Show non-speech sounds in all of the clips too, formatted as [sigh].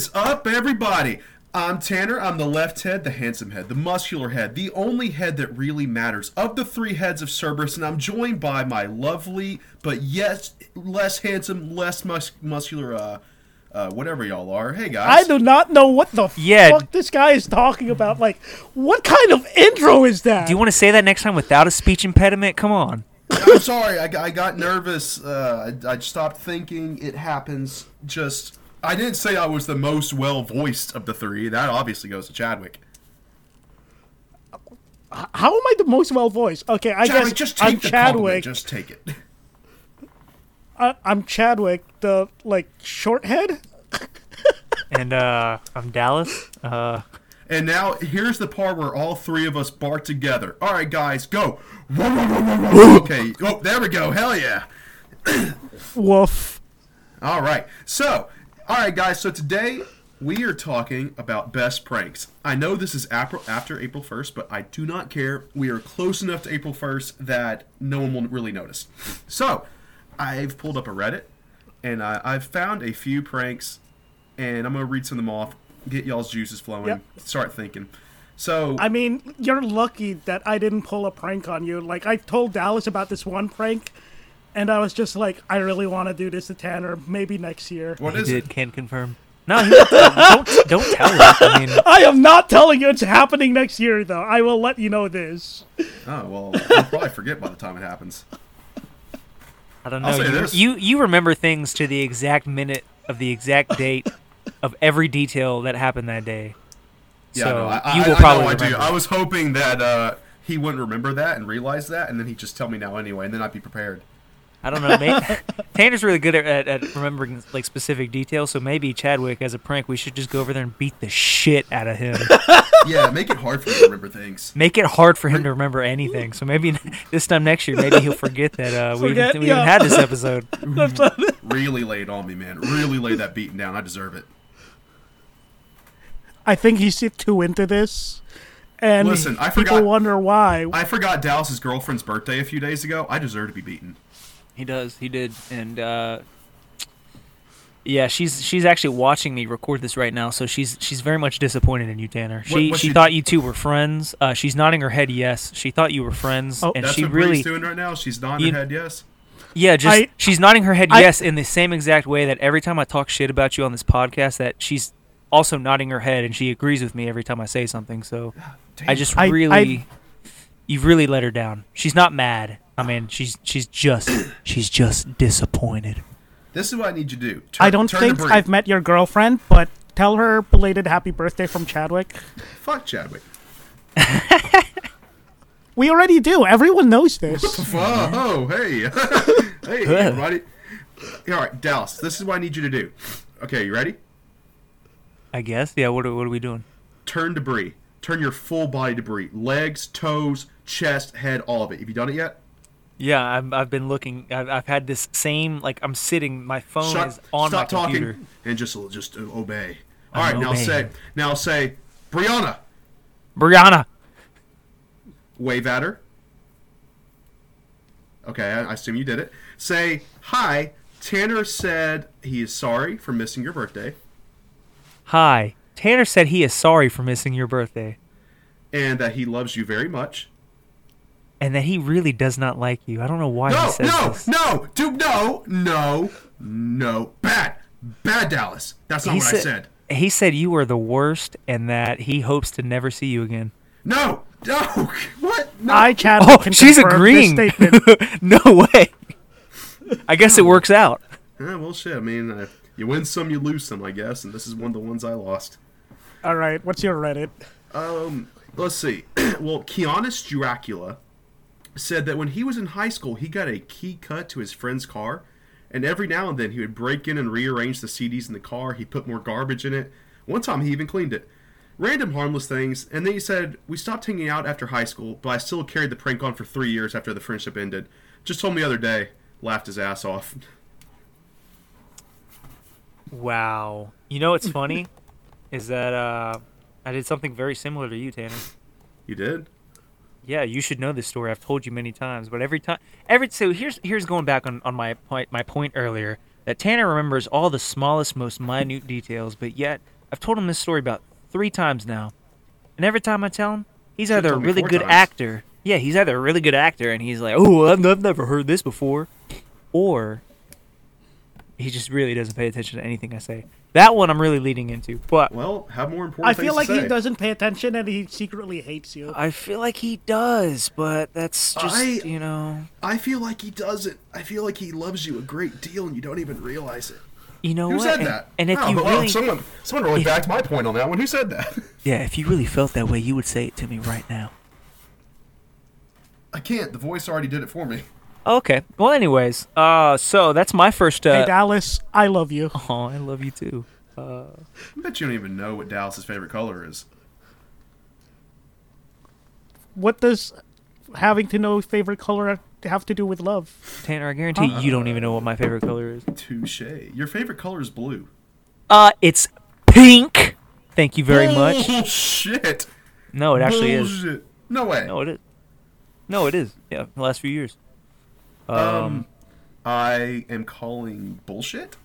What is up, everybody? I'm Tanner. I'm the left head, the handsome head, the muscular head, the only head that really matters of the three heads of Cerberus, and I'm joined by my lovely, but yes, less handsome, less mus- muscular, uh, uh, whatever y'all are. Hey guys, I do not know what the Yeah. fuck this guy is talking about. Like, what kind of intro is that? Do you want to say that next time without a speech impediment? Come on. I'm sorry. I, got- I got nervous. Uh, I, I stopped thinking. It happens. Just. I didn't say I was the most well voiced of the three. That obviously goes to Chadwick. How am I the most well voiced? Okay, I Chadwick, guess just take I'm the. Chadwick. Just take it. [laughs] I, I'm Chadwick, the like short head. [laughs] And uh, I'm Dallas. Uh, And now here's the part where all three of us bark together. All right, guys, go. [laughs] okay. Oh, there we go. Hell yeah. Woof. All right. So, all right, guys. So today we are talking about best pranks. I know this is April, after April 1st, but I do not care. We are close enough to April 1st that no one will really notice. So, I've pulled up a Reddit, and I, I've found a few pranks, and I'm gonna read some of them off. Get y'all's juices flowing. Yep. Start thinking. So, I mean, you're lucky that I didn't pull a prank on you. Like, I told Dallas about this one prank, and I was just like, I really want to do this to Tanner. Maybe next year. what he is did, it? can confirm. No, he, [laughs] don't don't tell us. I mean, [laughs] I am not telling you it's happening next year, though. I will let you know this. Oh well, I'll probably forget by the time it happens. I don't I'll know. say You, this. you you remember things to the exact minute of the exact date of every detail that happened that day. Yeah, so no, I, you will I probably know I do. I was hoping that uh, he wouldn't remember that and realize that, and then he'd just tell me now anyway, and then I'd be prepared. I don't know. May, [laughs] Tanner's really good at, at, at remembering like specific details. So maybe Chadwick, as a prank, we should just go over there and beat the shit out of him. [laughs] Yeah, make it hard for him to remember things. Make it hard for him to remember anything. So maybe this time next year, maybe he'll forget that uh, we, Forget, even, we yeah. even had this episode. [laughs] Really lay it on me, man. Really lay that beating down. I deserve it. I think he's too into this, and Listen, I people forgot- wonder why. I forgot Dallas's girlfriend's birthday a few days ago. I deserve to be beaten. He does. He did. And uh, yeah, she's she's actually watching me record this right now. So she's she's very much disappointed in you, Tanner. She what she she- thought you two were friends. Uh, she's nodding her head yes. She thought you were friends, Oh. and That's she what really Bree's doing right now. She's nodding You- her head yes. yeah just I- she's nodding her head I- yes in the same exact way that every time I talk shit about you on this podcast, that she's also nodding her head and she agrees with me every time I say something. So I just I- I- really. You've really let her down. She's not mad. I mean, she's she's just she's just disappointed. This is what I need you to do. Turn, I don't think. I've met your girlfriend, but tell her belated happy birthday from Chadwick. Fuck Chadwick. [laughs] We already do. Everyone knows this. [laughs] Whoa, hey, [laughs] hey, everybody. All right, Dallas. This is what I need you to do. Okay, you ready? I guess. Yeah. What are, what are we doing? Turn to Bree. Turn your full body to Bree. Legs, toes, chest, head, all of it. Have you done it yet? Yeah, I've, I've been looking. I've, I've had this same like I'm sitting. My phone Shut- is on stop my computer. talking and just just obey. All I'm right, now obeying. say now say Brianna. Brianna. Wave at her. Okay, I, I assume you did it. Say hi. Tanner said he is sorry for missing your birthday, Hi. Tanner said he is sorry for missing your birthday, and that he loves you very much. And that he really does not like you. I don't know why he No, says no, this. no, dude, no, no, no. Bad, bad, Dallas. That's not he what said, I said. He said you were the worst, and that he hopes to never see you again. No, no. [laughs] What? No. I, Chadwick, Oh, can she's confirm agreeing. [laughs] No way. I guess it works out. Eh, well, shit. I mean, uh, you win some, you lose some, I guess, and this is one of the ones I lost. All right, what's your Reddit? Um, let's see. [clears throat] well, Keanis Dracula said that when he was in high school, he got a key cut to his friend's car, and every now and then he would break in and rearrange the CDs in the car. He put more garbage in it. One time he even cleaned it. Random harmless things, and then he said, We stopped hanging out after high school, but I still carried the prank on for three years after the friendship ended. Just told me the other day. Laughed his ass off. Wow. You know what's funny? [laughs] is that uh, I did something very similar to you, Tanner. You did? Yeah, you should know this story. I've told you many times, but every time, every so here's here's going back on, on my point my point earlier. that Tanner remembers all the smallest, most minute details, but yet I've told him this story about three times now. And every time I tell him, he's either a really good times. actor. Yeah, he's either a really good actor and he's like, oh, I've, I've never heard this before. Or he just really doesn't pay attention to anything I say. That one I'm really leading into. But Well, have more important I feel like to he doesn't pay attention and he secretly hates you. I feel like he does, but that's just, I- you know. I feel like he doesn't. I feel like he loves you a great deal, and you don't even realize it. You know Who what? said and, that? and if Oh, you but, well, really, someone, [laughs] someone really if- backed my point on that one. Who said that? [laughs] yeah, if you really felt that way, you would say it to me right now. I can't. The voice already did it for me. Okay. Well, anyways, uh, so that's my first. hey Uh, Dallas, I love you. [laughs] oh, I love you too. I bet you don't even know what Dallas's favorite color is. What does having to know favorite color have to do with love? Tanner, I guarantee you don't even know what my favorite color is. Touche. Your favorite color is blue. Uh, it's pink. Thank you very much. Bullshit. No, it actually is. No way. No, it is. No, it is. Yeah, the last few years. Um, Um, I am calling bullshit.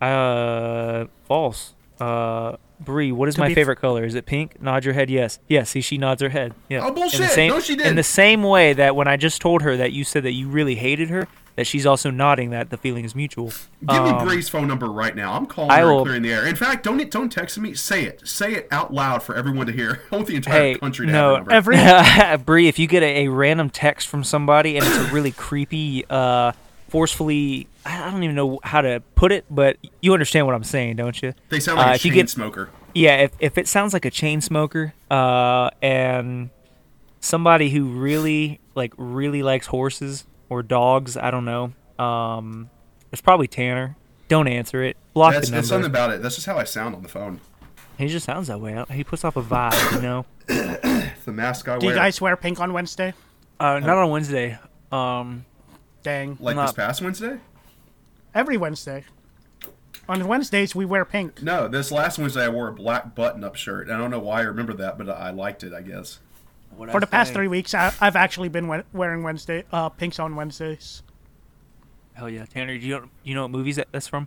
uh, false. Uh, Bree, what is To my be- favorite color? Is it pink? Nod your head. Yes. Yes. See, she nods her head. Yeah. Oh, bullshit. same, No, she didn't. In the same way that when I just told her that you said that you really hated her, that she's also nodding that the feeling is mutual. Give me Um, Bree's phone number right now. I'm calling I her will- and clearing the air. In fact, don't don't text me. Say it. Say it out loud for everyone to hear. [laughs] I want the entire Hey, country to no, have her number. Every [laughs] [laughs] Bree, if you get a, a random text from somebody and it's a really creepy, uh, forcefully, I I don't even know how to put it, but you understand what I'm saying, don't you? they sound uh, like a if you chain get- smoker. Yeah, if, if it sounds like a chain smoker, uh, and somebody who really, like, really likes horses or dogs, I don't know, um, it's probably Tanner. Don't answer it. Block That's, the that's something about it. That's just how I sound on the phone. He just sounds that way. He puts off a vibe, you know? [coughs] The mask I do wear. you guys wear pink on Wednesday? Uh, not on Wednesday. Um, Dang. like not- this past Wednesday? Every Wednesday. On Wednesdays we wear pink. No, this last Wednesday I wore a black button-up shirt. I don't know why I remember that, but I liked it. I guess. What'd For I the past say? three weeks, I, I've actually been we- wearing Wednesday uh, pinks on Wednesdays. Hell yeah, Tanner. Do you know, you know what movies that, that's from?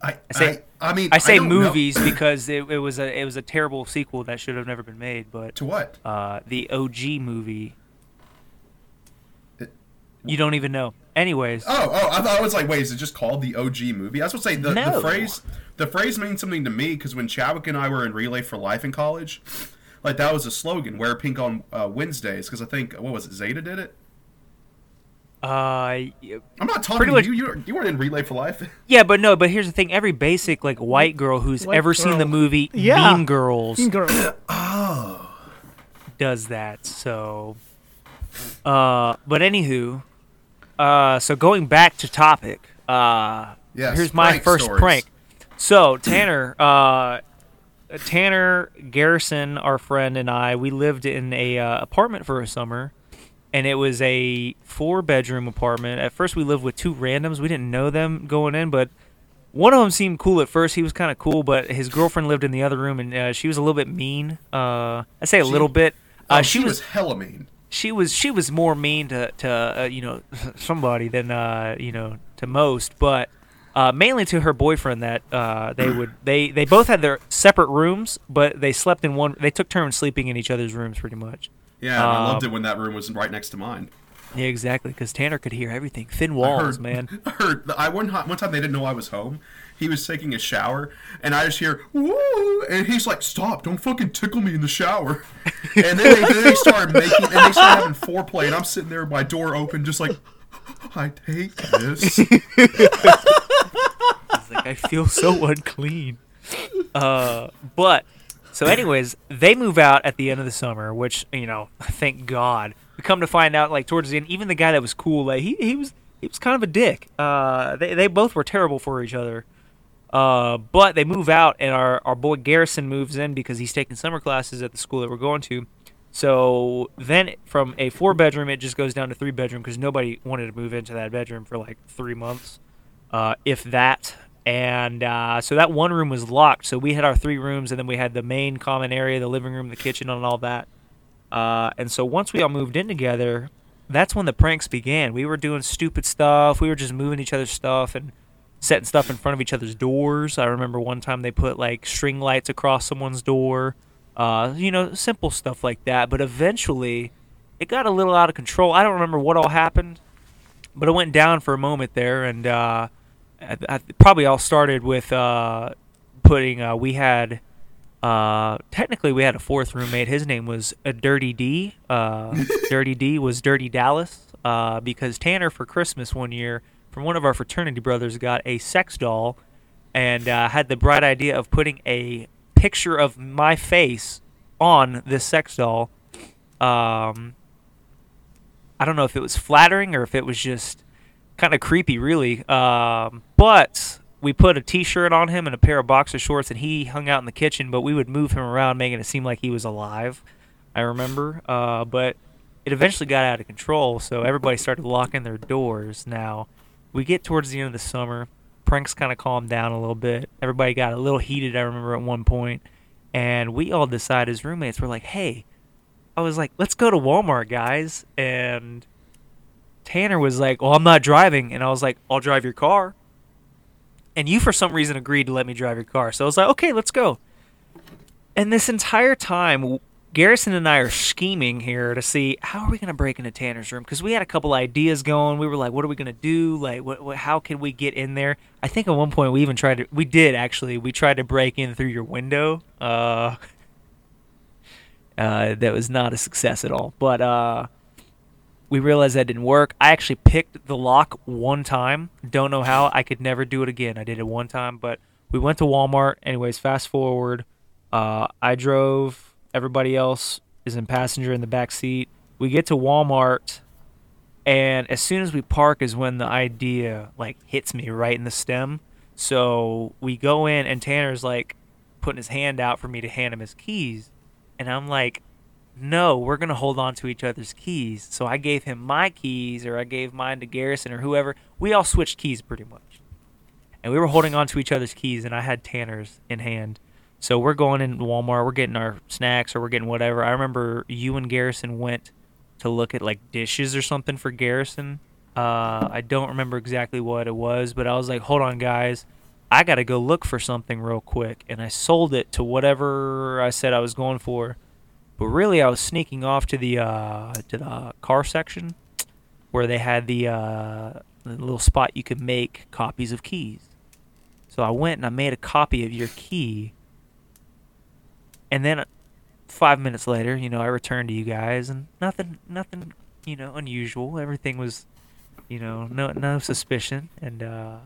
I I say- I, I mean I say don't know- movies [coughs] because it, it was a it was a terrible sequel that should have never been made. But to what? uh, the OG movie, It- you don't even know. Anyways, Oh, oh! I thought I was like, wait, is it just called the OG movie? I was supposed to say the, No. the phrase. The phrase means something to me because when Chadwick and I were in Relay for Life in college, like that was a slogan: "Wear pink on uh, Wednesdays." Because I think what was it? Zeta did it. uh, y- I'm not talking Pretty to much- you. You weren't, you weren't in Relay for Life. [laughs] yeah, but no, but here's the thing: every basic like white girl who's White ever seen the movie Yeah. Mean Girls Mean girl. [coughs] does that. So, uh, but anywho, uh, so going back to topic, uh, Yes, here's my first stories. prank. So Tanner, uh, Tanner Garrison, our friend, and I, we lived in a uh, apartment for a summer, and it was a four bedroom apartment. At first, we lived with two randoms. We didn't know them going in, but one of them seemed cool at first. He was kind of cool, but his girlfriend lived in the other room, and uh, she was a little bit mean. Uh, I say a She- little bit. Uh, Oh, she, was hella mean. she was she was more mean to to uh, you know [laughs] somebody than uh, you know to most, but uh, mainly to her boyfriend. That uh, they would [clears throat] they they both had their separate rooms, but they slept in one. They took turns sleeping in each other's rooms, pretty much. Yeah, and I loved it when that room was right next to mine. Yeah, exactly. Because Tanner could hear everything. Thin I walls, heard, man. [laughs] I heard. I one one time they didn't know I was home. He was taking a shower, and I just hear woo, and he's like, "Stop! Don't fucking tickle me in the shower." [laughs] And then they, then they started making, and they started having foreplay, and I'm sitting there, with my door open, just like, [laughs] I take this. [laughs] He's like, I feel so unclean. Uh, but so, anyways, they move out at the end of the summer, which you know, thank God. We come to find out, like towards the end, even the guy that was cool, like he he was he was kind of a dick. Uh, they they both were terrible for each other. Uh, but they move out, and our our boy Garrison moves in because he's taking summer classes at the school that we're going to. So then, from a four bedroom, it just goes down to three bedroom because nobody wanted to move into that bedroom for like three months uh, if that. And uh, so that one room was locked. So we had our three rooms, and then we had the main common area, the living room, the kitchen, and all that. Uh, and so once we all moved in together, that's when the pranks began. We were doing stupid stuff. We were just moving each other's stuff, and setting stuff in front of each other's doors. I remember one time they put like string lights across someone's door. Uh, you know, simple stuff like that. But eventually, it got a little out of control. I don't remember what all happened, but it went down for a moment there, and uh, I, I, probably all started with uh, putting. Uh, we had uh, technically we had a fourth roommate. His name was a Dirty D. Uh, [laughs] Dirty D was Dirty Dallas uh, because Tanner for Christmas one year from one of our fraternity brothers got a sex doll and uh, had the bright idea of putting a picture of my face on this sex doll. Um, I don't know if it was flattering or if it was just kind of creepy, really. Um, but we put a T-shirt on him and a pair of boxer shorts, and he hung out in the kitchen. But we would move him around, making it seem like he was alive. I remember, uh, but it eventually got out of control. So everybody started locking their doors. Now we get towards the end of the summer. Pranks kind of calmed down a little bit. Everybody got a little heated. I remember at one point, and we all decided as roommates, we're like, "Hey," I was like, "Let's go to Walmart, guys." And Tanner was like, "Well, I'm not driving," and I was like, "I'll drive your car." And you, for some reason, agreed to let me drive your car. So I was like, "Okay, let's go." And this entire time, Garrison and I are scheming here to see how are we going to break into Tanner's room because we had a couple ideas going. We were like, "What are we going to do? Like, what, what, how can we get in there?" I think at one point we even tried to. We did actually. We tried to break in through your window. Uh, [laughs] uh, that was not a success at all. But uh, we realized that didn't work. I actually picked the lock one time. Don't know how. I could never do it again. I did it one time, but we went to Walmart. Anyways, fast forward. Uh, I drove. Everybody else is in passenger in the back seat. We get to Walmart, and as soon as we park, is when the idea like hits me right in the stem. So we go in, and Tanner's like putting his hand out for me to hand him his keys, and I'm like, no, we're gonna hold on to each other's keys. So I gave him my keys, or I gave mine to Garrison or whoever. We all switched keys pretty much, and we were holding on to each other's keys, and I had Tanner's in hand. So we're going in Walmart, we're getting our snacks or we're getting whatever. I remember you and Garrison went to look at like dishes or something for Garrison. Uh, I don't remember exactly what it was, but I was like, hold on, guys. I got to go look for something real quick. And I sold it to whatever I said I was going for. But really, I was sneaking off to the uh, to the car section where they had the, uh, the little spot you could make copies of keys. So I went and I made a copy of your key and then five minutes later, you know, I returned to you guys, and nothing, nothing, you know, unusual. Everything was, you know, no, no suspicion, and uh,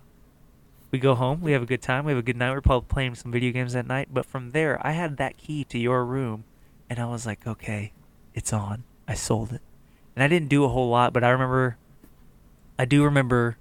we go home. We have a good time. We have a good night. We're probably playing some video games that night. But from there, I had that key to your room, and I was like, okay, it's on. I sold it, and I didn't do a whole lot, but I remember, I do remember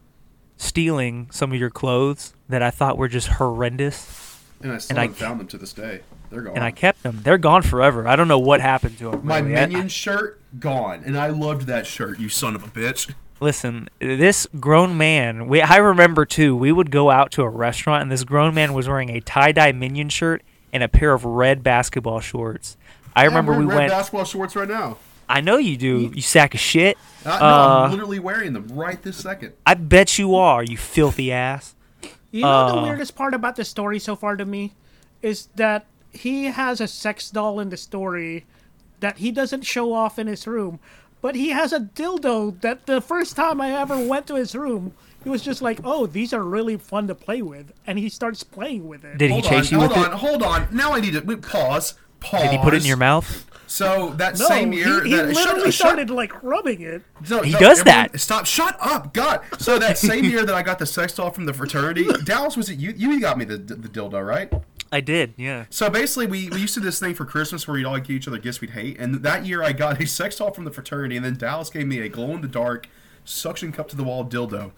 stealing some of your clothes that I thought were just horrendous And I still and haven't found them to this day. They're gone. and I kept them. They're gone forever. I don't know what happened to them. My really. I- minion shirt gone, and I loved that shirt. You son of a bitch. listen, this grown man. We I remember too. We would go out to a restaurant, and this grown man was wearing a tie dye minion shirt and a pair of red basketball shorts. I remember I'm we red went. basketball shorts right now. I know you do. You sack of shit. Uh, no, Uh, I'm literally wearing them right this second. I bet you are. You filthy ass. You know the Uh. weirdest part about the story so far to me is that he has a sex doll in the story that he doesn't show off in his room, but he has a dildo that the first time I ever went to his room, he was just like, "Oh, these are really fun to play with," and he starts playing with it. Did he Hold chase on, you hold with on, it? hold on. Now I need to wait, pause. Pause. Did he put it in your mouth? So that no, same year, he, he that, literally shut, started like rubbing it. Shut, no, He no, does everyone- that. Stop! Shut up! God. So that same year that I got the sex doll from the fraternity, [laughs] Dallas was it you? You got me the the dildo, right? I did. Yeah. So basically, we, we used to do this thing for Christmas where we'd all give each other gifts we'd hate. And that year, I got a sex doll from the fraternity, and then Dallas gave me a glow in the dark, suction cup to the wall dildo.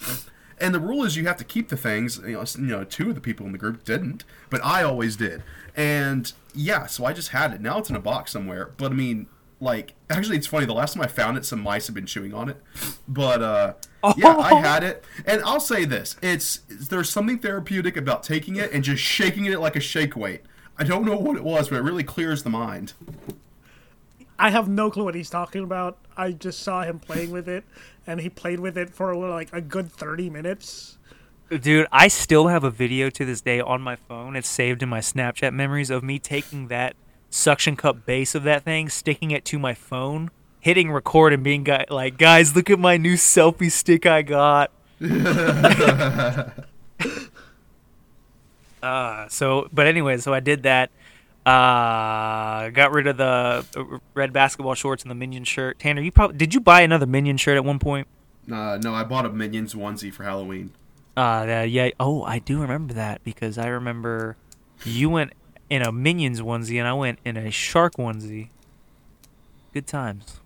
And the rule is you have to keep the things. You know, you know, two of the people in the group didn't, but I always did. And yeah, so I just had it. Now it's in a box somewhere. But I mean, like, actually, it's funny. The last time I found it, some mice have been chewing on it. But uh, [laughs] yeah, I had it. And I'll say this: it's there's something therapeutic about taking it and just shaking it like a shake weight. I don't know what it was, but it really clears the mind. I have no clue what he's talking about. I just saw him playing with it, and he played with it for like a good thirty minutes. Dude, I still have a video to this day on my phone. It's saved in my Snapchat memories of me taking that suction cup base of that thing, sticking it to my phone, hitting record, and being guy- like, "Guys, look at my new selfie stick I got." [laughs] uh, so, but anyway, so I did that. Uh, got rid of the uh, red basketball shorts and the minion shirt. Tanner, you probably did you buy another minion shirt at one point? Uh, no, I bought a Minions onesie for Halloween. Uh, yeah. Oh, I do remember that because I remember you went in a Minions onesie and I went in a Shark onesie. Good times.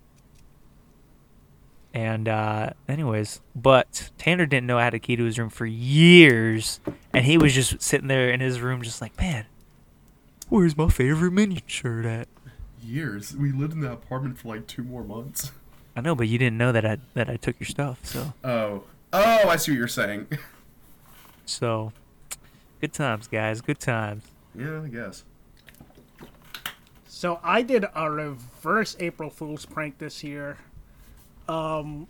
And uh, anyways, but Tanner didn't know I had a key to his room for years, and he was just sitting there in his room, just like, man, where's my favorite Minion shirt at? Years. We lived in that apartment for like two more months. I know, but you didn't know that I that I took your stuff, so Oh. Oh, I see what you're saying. [laughs] so good times, guys. Good times. Yeah, I guess. So I did a reverse April Fool's prank this year. Um,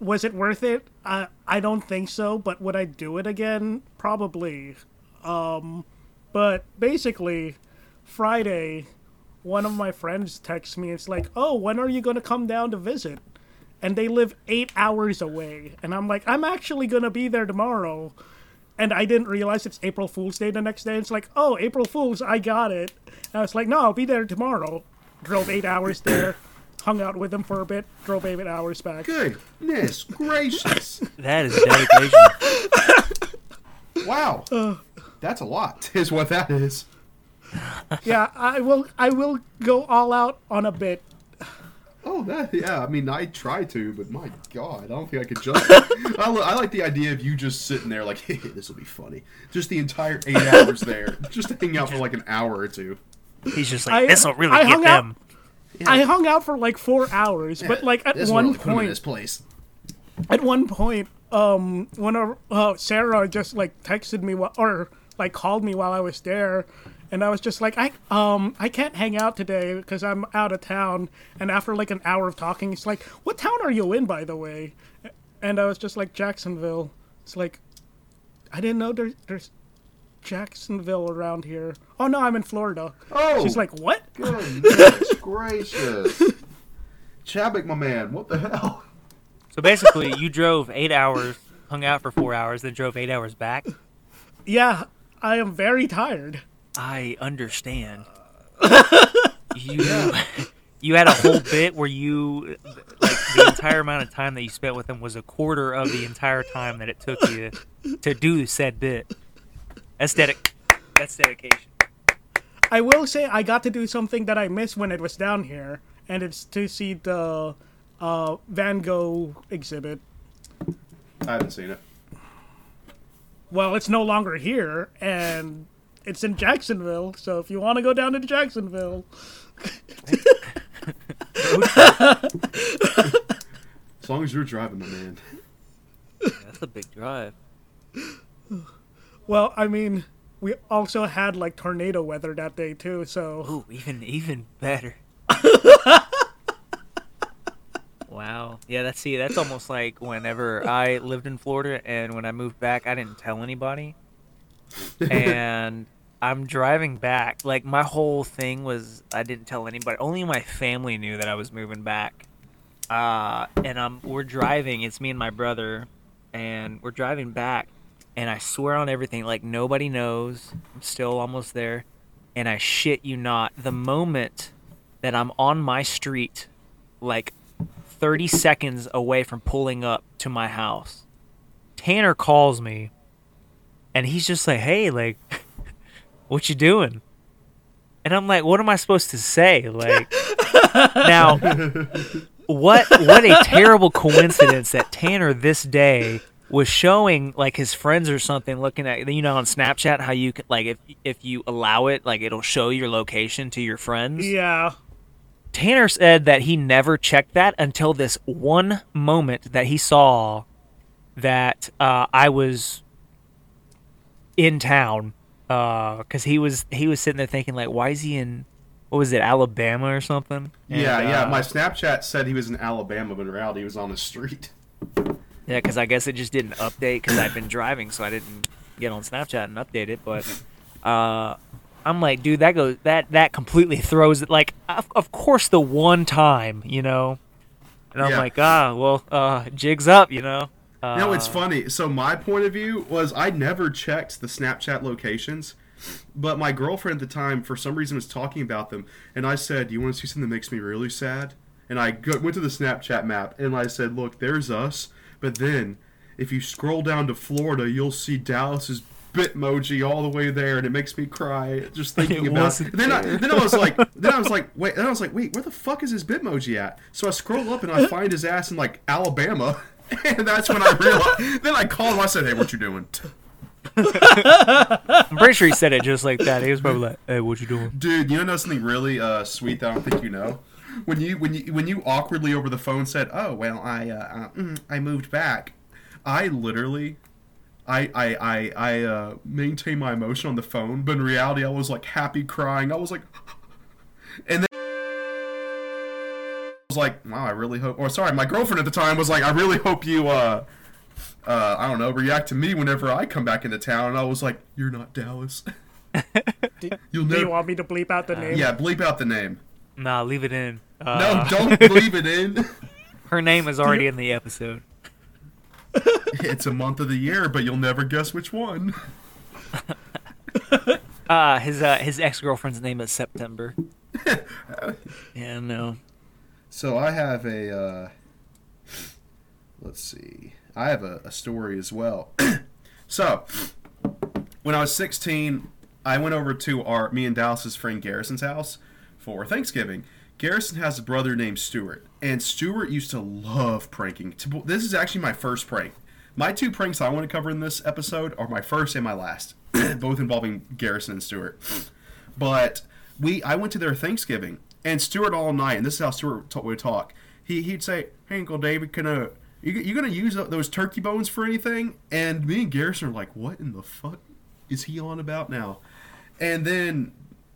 was it worth it? I I don't think so. But would I do it again? Probably. Um, but basically, Friday, one of my friends texts me. It's like, "Oh, when are you gonna come down to visit?" And they live eight hours away, and I'm like, "I'm actually gonna be there tomorrow." And I didn't realize it's April Fool's Day the next day. It's like, oh, April Fool's, I got it. And I was like, no, I'll be there tomorrow. Drove eight hours there, [coughs] hung out with them for a bit, drove eight hours back. Goodness [laughs] gracious. That is dedication. [laughs] Wow. That's a lot, is what that is. Yeah, I will. I will go all out on a bit. Oh, that, yeah. I mean, I try to, but my God, I don't think I could just. [laughs] I, li- I like the idea of you just sitting there, like, [laughs] hey, this will be funny. Just the entire eight hours there, [laughs] just hang out for like an hour or two. He's just I- like, this will really I get hung out- them. I hung out for like four hours, but like at This one will put him in point, his place. at one point, um, when uh, Sarah just like texted me wh- or like called me while I was there, and I was just like, I um, I can't hang out today because I'm out of town. And after like an hour of talking, it's like, what town are you in, by the way? And I was just like Jacksonville. It's like, I didn't know there, there's Jacksonville around here. Oh no, I'm in Florida. Oh. she's like, what? Goodness [laughs] gracious. Chadwick, my man, what the hell? So basically, you drove eight hours, hung out for four hours, then drove eight hours back. Yeah, I am very tired. I understand. [laughs] you [laughs] you had a whole bit where you like the entire amount of time that you spent with them was a quarter of the entire time that it took you to do said bit. That's dedic- That's dedication. I will say I got to do something that I missed when it was down here, and it's to see the uh, Van Gogh exhibit. I haven't seen it. Well, it's no longer here, and it's in Jacksonville. So if you want to go down to Jacksonville, [laughs] As long as you're driving, my man. That's a big drive. well, I mean, we also had like tornado weather that day too. So Ooh, even even better. wow. Yeah, that's see, that's almost like whenever I lived in Florida and when I moved back, I didn't tell anybody. [laughs] and I'm driving back. Like my whole thing was I didn't tell anybody. Only my family knew that I was moving back. Uh, and um, we're driving. It's me and my brother, and we're driving back. And I swear on everything, like nobody knows. I'm still almost there. And I shit you not, the moment that I'm on my street, like 30 seconds away from pulling up to my house, Tanner calls me, and he's just like, "Hey, like, [laughs] what you doing?" And I'm like, "What am I supposed to say?" Like, [laughs] now, what what a terrible coincidence that Tanner this day was showing like his friends or something looking at you know on Snapchat how you can like if if you allow it like it'll show your location to your friends. yeah, Tanner said that he never checked that until this one moment that he saw that uh, I was in town because he was he was sitting there thinking like why is he in what was it Alabama or something? yeah, And, yeah. uh, My Snapchat said he was in Alabama, but in reality, he was on the street. Yeah, because I guess it just didn't update because I've been driving, so I didn't get on Snapchat and update it. But uh, I'm like, dude, that goes that that completely throws it. Like, of, of course, the one time, you know. And I'm Yeah. like, ah, well, uh, jigs up, you know. Uh, know, it's funny. So my point of view was I never checked the Snapchat locations, but my girlfriend at the time, for some reason, was talking about them, and I said, "Do you want to see something that makes me really sad?" And I go, went to the Snapchat map, and I said, "Look, there's us, but then if you scroll down to Florida, you'll see Dallas's." Bitmoji all the way there, and it makes me cry just [laughs] thinking It about. It. Then I, then I was like, [laughs] then I was like, wait, then I was like, wait, where the fuck is his Bitmoji at? So I scroll up and I find his ass in like Alabama, [laughs] and [laughs] that's when I realized. then I called him. I said, "Hey, what you doing, I'm pretty sure he said it just like that. He was probably like, hey, what you doing? dude? You know something really uh, sweet that I don't think you know. When you when you when you awkwardly over the phone said, "Oh well, I uh, uh, mm, I moved back," I literally. I, I, I, I uh, maintain my emotion on the phone, but in reality, I was like happy crying. I was like, [laughs] and then was like, wow, I really hope. Or sorry, my girlfriend at the time was like, I really hope you, uh, uh, I don't know, react to me whenever I come back into town. And I was like, you're not Dallas. [laughs] [laughs] Do, You'll do never. you want me to bleep out the name? yeah, bleep out the name. Nah, leave it in. No, Uh, don't [laughs] leave it in. Her name is already in the episode. it's a month of the year, but you'll never guess which one. Uh, his uh, his ex girlfriend's name is September. yeah, no. So I have a, uh, let's see, I have a, a story as well. [clears throat] so, when I was 16, I went over to our me and Dallas's friend Garrison's house for Thanksgiving. Garrison has a brother named Stuart, and Stuart used to love pranking. This is actually my first prank. My two pranks I want to cover in this episode are my first and my last, [clears throat] both involving Garrison and Stuart. But we, I went to their Thanksgiving, and Stuart all night, and this is how Stuart ta- would talk. He he'd say, "Hey, Uncle David, can uh, you you gonna use those turkey bones for anything?" And me and Garrison are like, "What in the fuck is he on about now?" And then,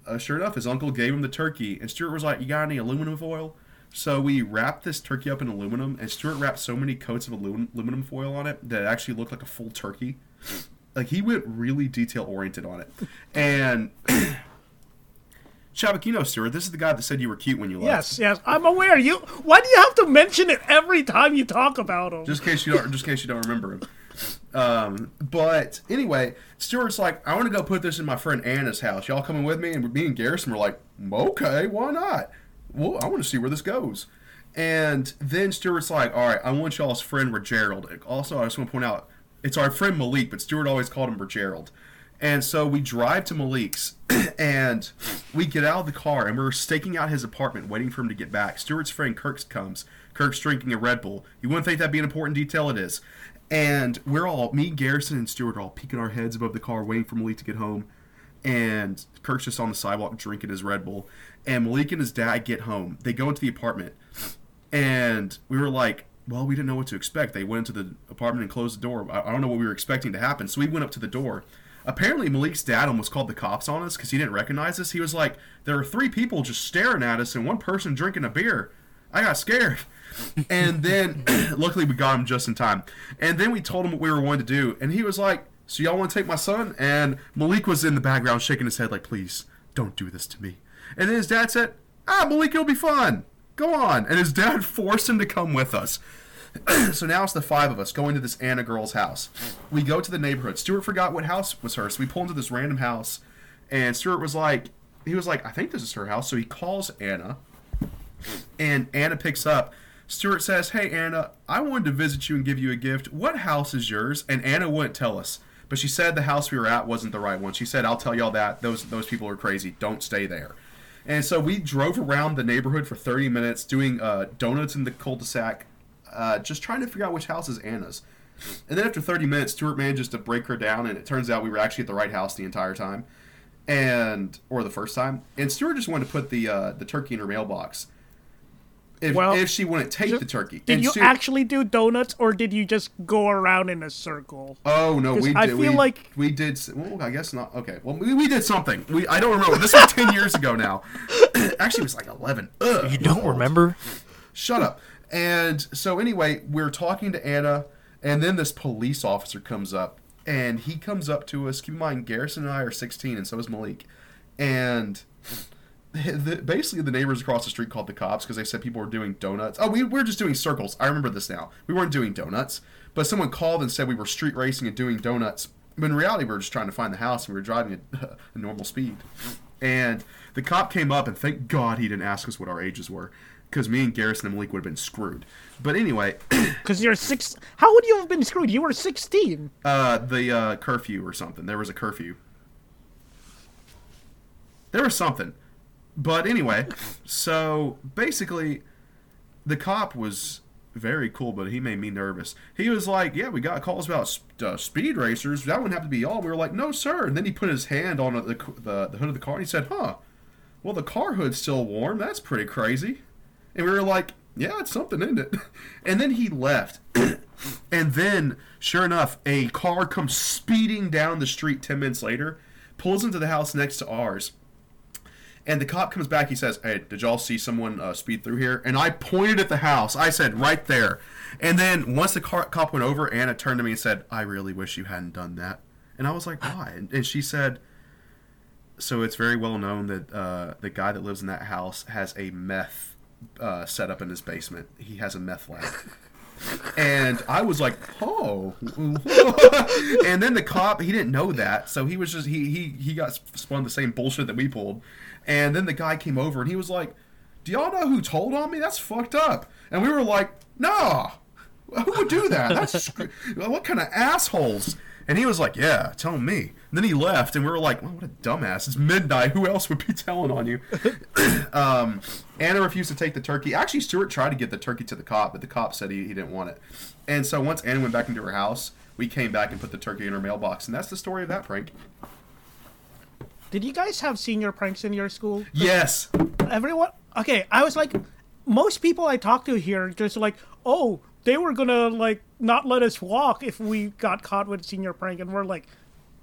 uh, sure enough, his uncle gave him the turkey, and Stuart was like, "You got any aluminum foil?" So we wrapped this turkey up in aluminum, and Stuart wrapped so many coats of alu- aluminum foil on it that it actually looked like a full turkey. Like he went really detail oriented on it, and [clears throat] Know Stuart. This is the guy that said you were cute when you left. Yes, yes, I'm aware. You. Why do you have to mention it every time you talk about him? just in case you don't just in case you don't remember him. Um, but anyway, Stuart's like, I want to go put this in my friend Anna's house. Y'all coming with me? And me and Garrison were like, okay, why not? Well, I want to see where this goes. And then Stuart's like, all right, I want y'all's friend Gerald. Also, I just want to point out, it's our friend Malik, but Stuart always called him Gerald. And so we drive to Malik's, [clears throat] and we get out of the car, and we're staking out his apartment, waiting for him to get back. Stuart's friend Kirk comes. Kirk's drinking a Red Bull. You wouldn't think that'd be an important detail. It is. And we're all, me, Garrison, and Stuart are all peeking our heads above the car, waiting for Malik to get home. And Kirk's just on the sidewalk drinking his Red Bull. And Malik and his dad get home. They go into the apartment. And we were like, well, we didn't know what to expect. They went into the apartment and closed the door. I don't know what we were expecting to happen. So we went up to the door. Apparently, Malik's dad almost called the cops on us because he didn't recognize us. He was like, there are three people just staring at us and one person drinking a beer. I got scared. [laughs] and then, [clears throat] luckily, we got him just in time. And then we told him what we were going to do. And he was like, so y'all want to take my son? And Malik was in the background shaking his head like, please, don't do this to me. And then his dad said, ah, Malik, it'll be fun. Go on. And his dad [laughs] forced him to come with us. [clears throat] so now it's the five of us going to this Anna girl's house. We go to the neighborhood. Stuart forgot what house was hers. So we pull into this random house, and Stuart was like, he was like, I think this is her house. So he calls Anna, and Anna picks up. Stuart says, Hey Anna, I wanted to visit you and give you a gift. What house is yours? And Anna wouldn't tell us. But she said the house we were at wasn't the right one. She said, I'll tell y'all that. Those those people are crazy. Don't stay there. And so we drove around the neighborhood for 30 minutes doing uh, donuts in the cul-de-sac, uh, just trying to figure out which house is Anna's. And then after 30 minutes, Stuart manages to break her down, and it turns out we were actually at the right house the entire time, and or the first time. And Stuart just wanted to put the uh, the turkey in her mailbox. If, Well, if she wouldn't take the turkey, Did And you Stuart- actually do donuts, or did you just go around in a circle? Oh no, we I feel we, like- we did. Well, I guess not. Okay. Well, we, we did something. We I don't remember. This was ten years ago now. [coughs] Actually, it was like eleven. Ugh, You don't old. remember? Shut up. And so anyway, we're talking to Anna, And then this police officer comes up, and he comes up to us. Keep in mind, Garrison and I are 16, and so is Malik. And basically, the neighbors across the street called the cops because they said people were doing donuts. Oh, we, we were just doing circles. I remember this now. We weren't doing donuts, but someone called and said we were street racing and doing donuts. But in reality, we were just trying to find the house, and we were driving at [laughs] a normal speed. And the cop came up, and thank God he didn't ask us what our ages were, because me and Garrison and Malik would have been screwed. But anyway, [clears throat] Because you're six. How would you have been screwed? You were 16. uh, the uh, curfew or something. There was a curfew. There was something. But anyway, so basically, the cop was very cool, but he made me nervous. He was like, "Yeah, we got calls about uh, speed racers. That wouldn't have to be all." We were like, "No, sir." And then he put his hand on the, the the hood of the car and he said, "Huh? Well, the car hood's still warm. That's pretty crazy." And we were like, "Yeah, it's something, isn't it?" [laughs] And then he left. [clears throat] and then, sure enough, a car comes speeding down the street ten minutes later, pulls into the house next to ours. And the cop comes back. He says, "Hey, did y'all see someone uh, speed through here?" And I pointed at the house. I said, "Right there." And then once the car- cop went over, Anna turned to me and said, "I really wish you hadn't done that." And I was like, "Why?" And, and she said, "So it's very well known that uh, the guy that lives in that house has a meth uh, set up in his basement. He has a meth lab." and I was like, "Oh!" [laughs] and then the cop, he didn't know that, so he was just he he he got spun the same bullshit that we pulled. And then the guy came over and he was like, "Do y'all know who told on me? That's fucked up." And we were like, "Nah, who would do that? That's what kind of assholes." And he was like, "Yeah, tell me." And then he left, and we were like, well, "What a dumbass! It's midnight. Who else would be [laughs] telling on you?" [clears throat] um, Anna refused to take the turkey. Actually, Stuart tried to get the turkey to the cop, but the cop said he, he didn't want it. And so once Anna went back into her house, we came back and put the turkey in her mailbox, and that's the story of that prank. Did you guys have senior pranks in your school? Yes. Everyone. Okay, I was like, most people I talk to here just like, oh, they were gonna like not let us walk if we got caught with a senior prank, and we're like,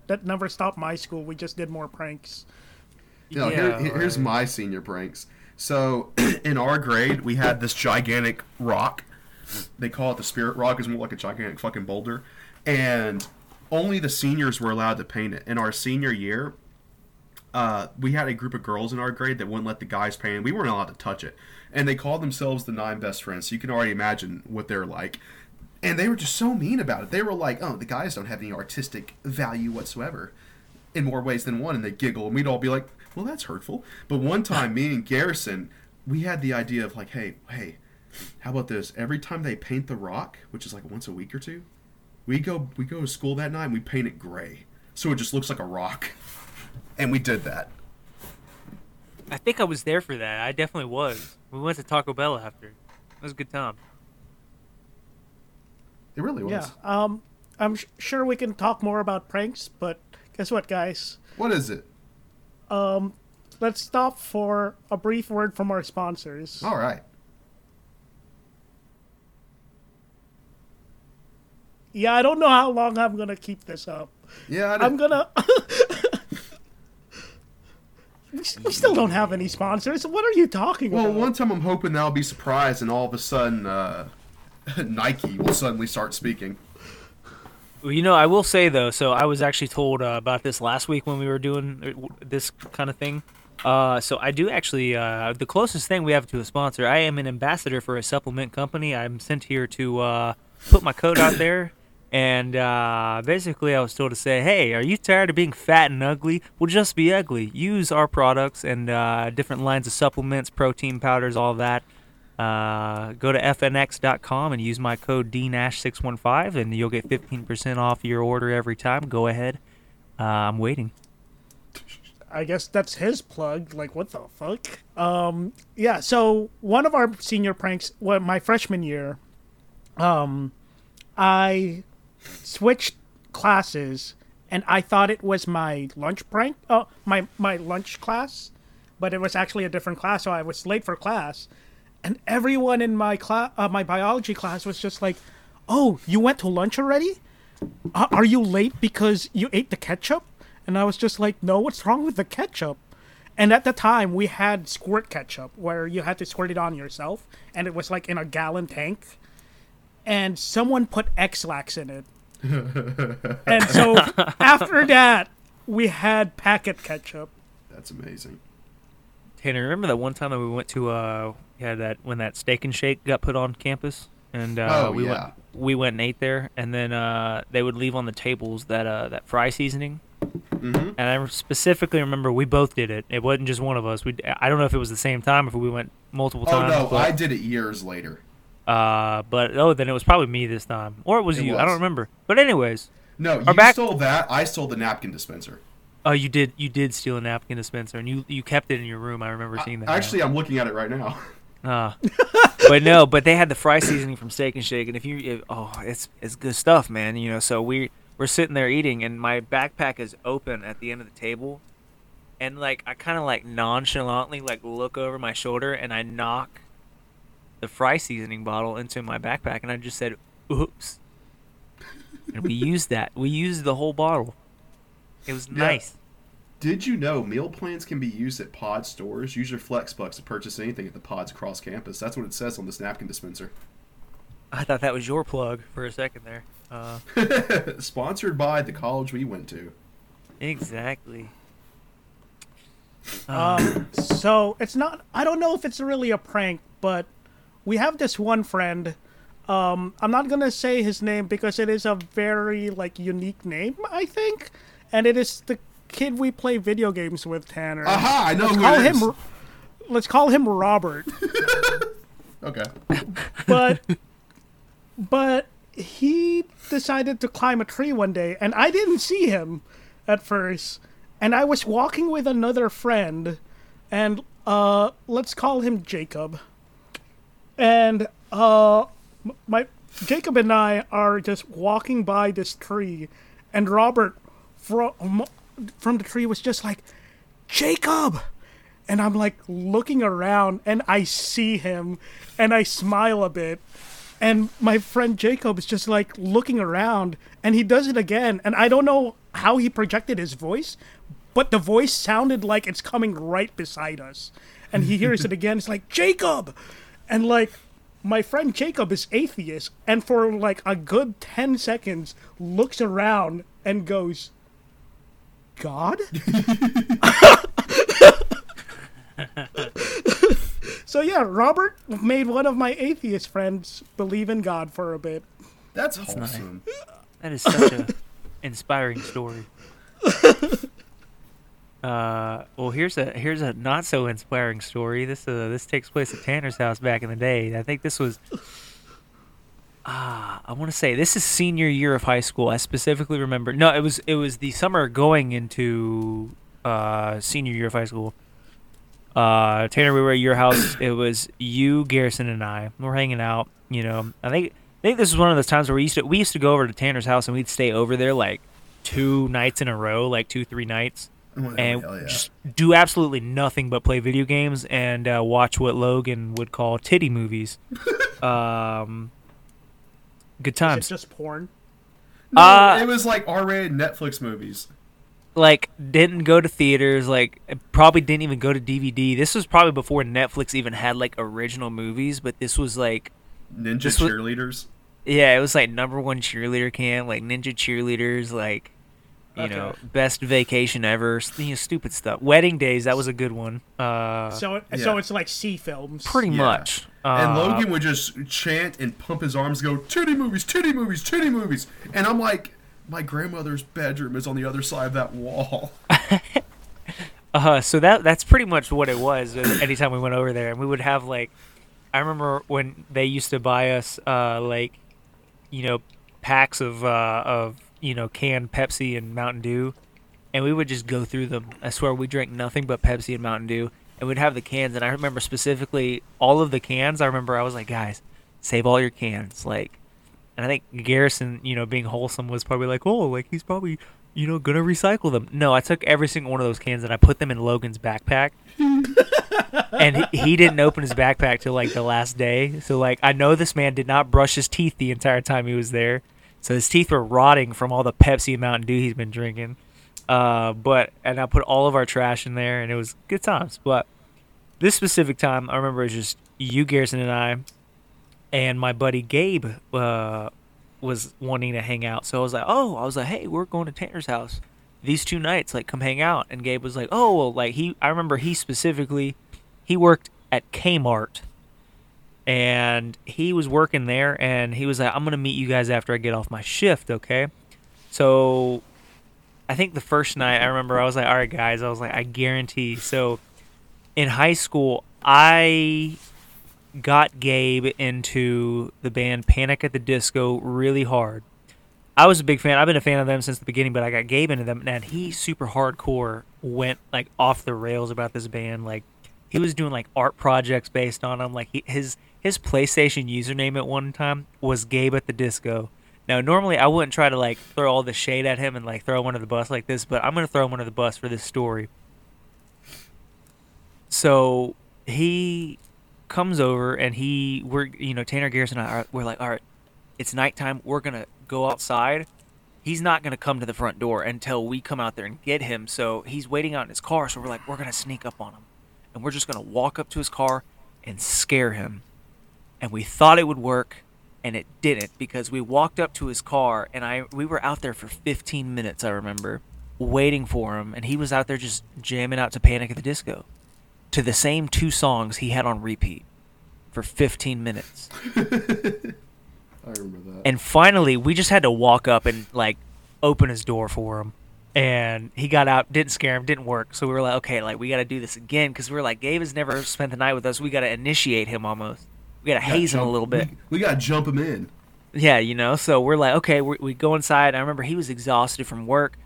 that never stopped my school. We just did more pranks. You know, here- Yeah, here- here's right. my senior pranks. So [clears throat] in our grade, we had this gigantic rock. They call it the spirit rock. It's more like a gigantic fucking boulder, and only the seniors were allowed to paint it. In our senior year, uh, we had a group of girls in our grade that wouldn't let the guys paint it. We weren't allowed to touch it, and they called themselves the nine best friends. So you can already imagine what they're like. And they were just so mean about it. They were like, "Oh, the guys don't have any artistic value whatsoever." in more ways than one, and they giggle, and we'd all be like, "Well, that's hurtful." But one time, me and Garrison, we had the idea of like, "Hey, hey, how about this? Every time they paint the rock, which is like once a week or two, we go we go to school that night and we paint it gray, so it just looks like a rock." And we did that. I think I was there for that. I definitely was. We went to Taco Bell after. It was a good time. It really was. Yeah. Um, I'm sh- sure we can talk more about pranks, but guess what, guys? What is it? Um, let's stop for a brief word from our sponsors. All right. Yeah, I don't know how long I'm gonna keep this up. Yeah, I I'm gonna. [laughs] we still don't have any sponsors. What are you talking well, about? Well, one time I'm hoping that I'll be surprised, and all of a sudden, uh, [laughs] Nike will suddenly start speaking. Well, you know, I will say though. So I was actually told uh, about this last week when we were doing uh, this kind of thing. Uh, so I do actually uh, the closest thing we have to a sponsor. I am an ambassador for a supplement company. I'm sent here to uh, put my code out there, and uh, basically I was told to say, "Hey, are you tired of being fat and ugly? Well, just be ugly. Use our products and different lines of supplements, protein powders, all that." Uh, go to fnx.com and use my code DNASH615 and you'll get 15% off your order every time. Go ahead. Uh, I'm waiting. I guess that's his plug. Like, what the fuck? Um, yeah. So one of our senior pranks, well, my freshman year, um, I switched classes, and I thought it was my lunch prank. Oh, my my lunch class, but it was actually a different class. So I was late for class, and everyone in my class, uh, my biology class, was just like, "Oh, you went to lunch already? Uh, are you late because you ate the ketchup?" And I was just like, "No, what's wrong with the ketchup?" And at the time, we had squirt ketchup, where you had to squirt it on yourself, and it was like in a gallon tank. and someone put X-Lax in it. [laughs] and so after that, we had packet ketchup. That's amazing. Tanner, remember that one time that we went to uh yeah that when that steak and shake got put on campus and uh Oh, we yeah. went we went and ate there and then uh they would leave on the tables that uh that fry seasoning hmm and I specifically remember we both did it. It wasn't just one of us. We I don't know if it was the same time if we went multiple Oh times. no, but, I did it years later. uh but oh then it was probably me this time or it was It you. I don't remember. But anyways, No, you back- stole that. I stole the napkin dispenser. oh you did you did steal a napkin dispenser and you you kept it in your room. I remember seeing that. now. Actually, I'm looking at it right now. [laughs] Ah. [laughs] but no, but they had the fry seasoning from Steak and Shake, and if you, if, oh, it's it's good stuff, man. You know, so we we're sitting there eating, and my backpack is open at the end of the table, and like I kind of like nonchalantly like look over my shoulder, and I knock the fry seasoning bottle into my backpack, and I just said, "Oops," and we used that. We used the whole bottle. It was Yeah. nice. Did you know meal plans can be used at pod stores? Use your flex bucks to purchase anything at the pods across campus. That's what it says on this napkin dispenser. I thought that was your plug for a second there. Uh, [laughs] Sponsored by the college we went to. exactly. Um, [coughs] so it's not. I don't know if it's really a prank, but we have this one friend. Um, I'm not gonna say his name because it is a very like unique name, I think, and it is the kid we play video games with, Tanner. Aha! I know let's who call it is. him. Let's call him Robert. [laughs] Okay. but but he decided to climb a tree one day and i didn't see him at first and i was walking with another friend and uh let's call him jacob and uh my jacob and i are just walking by this tree and robert from from the tree was just like jacob and I'm like looking around and I see him and I smile a bit. And my friend Jacob is just like looking around and he does it again. And I don't know how he projected his voice, but the voice sounded like it's coming right beside us. And he hears it [laughs] again. It's like, Jacob! And like, my friend Jacob is atheist and for like a good 10 seconds looks around and goes, God? [laughs] So yeah, Robert made one of my atheist friends believe in God for a bit. That's, nice. wholesome. [laughs] That is such a inspiring story. [laughs] Uh, well, here's a here's a not so inspiring story. This uh, this takes place at Tanner's house back in the day. I think this was. Ah, I want to say this is senior year of high school. I specifically remember. No, it was it was the summer going into uh, senior year of high school. Uh, Tanner, we were at your house. [coughs] It was you, Garrison, and I. We're hanging out. You know, I think I think this was one of those times where we used to we used to go over to Tanner's house and we'd stay over there like two nights in a row, like two three nights, Oh, and yeah. just do absolutely nothing but play video games and uh, watch what Logan would call titty movies. [laughs] um, good Is it times. just porn? No, uh, it was like R-rated Netflix movies. like didn't go to theaters like probably didn't even go to dvd this was probably before netflix even had like original movies but this was like Ninja was- cheerleaders. yeah it was like number one cheerleader camp like ninja cheerleaders like you know best vacation ever you know, stupid stuff wedding days that was a good one uh So it, yeah. so it's like C films. pretty Yeah. much and Uh, Logan would just chant and pump his arms, go titty movies, titty movies, titty movies, and I'm like, my grandmother's bedroom is on the other side of that wall. [laughs] Uh, so that that's pretty much what it was. uh, Anytime we went over there, and we would have like, I remember when they used to buy us uh, like, you know, packs of uh, of you know canned Pepsi and Mountain Dew, and we would just go through them. I swear we drank nothing but Pepsi and Mountain Dew, and we'd have the cans. And I remember specifically all of the cans. I remember I was like, guys, save all your cans, like. And I think Garrison, you know, being wholesome, was probably like, oh, like he's probably, you know, gonna recycle them. No, I took every single one of those cans and I put them in Logan's backpack. [laughs] and he, he didn't open his backpack till like the last day. So like, I know this man did not brush his teeth the entire time he was there. So his teeth were rotting from all the Pepsi and Mountain Dew he's been drinking. Uh, but and I put all of our trash in there, and it was good times. But this specific time, I remember it was just you, Garrison, and I. and my buddy Gabe uh, was wanting to hang out. So I was like, oh, I was like, hey, we're going to Tanner's house these two nights. Like, come hang out. And Gabe was like, oh, well, like he, I remember he specifically, he worked at Kmart, and he was working there, and he was like, I'm gonna meet you guys after I get off my shift, okay? So I think the first night I remember I was like, all right, guys, I was like, I guarantee. So in high school, I got Gabe into the band Panic at the Disco really hard. I was a big fan. I've been a fan of them since the beginning, but I got Gabe into them, and he super hardcore went like off the rails about this band. Like he was doing like art projects based on them. Like he, his his PlayStation username at one time was Gabe at the Disco. Now, normally I wouldn't try to like throw all the shade at him and like throw him under the bus like this, but I'm gonna throw him under the bus for this story. So he comes over and he we're you know Tanner Garrison and I are, we're like all right, it's nighttime. We're gonna go outside. He's not gonna come to the front door until we come out there and get him. So he's waiting out in his car. So we're like we're gonna sneak up on him, and we're just gonna walk up to his car and scare him. And we thought it would work, and it didn't because we walked up to his car and I we were out there for 15 minutes. I remember waiting for him, and he was out there just jamming out to Panic at the Disco to the same two songs he had on repeat for 15 minutes. [laughs] I remember that. And finally, we just had to walk up and like open his door for him. And he got out, didn't scare him, didn't work. So we were like, okay, like we got to do this again because we were like, Gabe has never spent the night with us. We got to initiate him almost. We got to haze him a little bit. We, we gotta jump him in. Yeah, you know. So we're like, okay, we we go inside. I remember he was exhausted from work,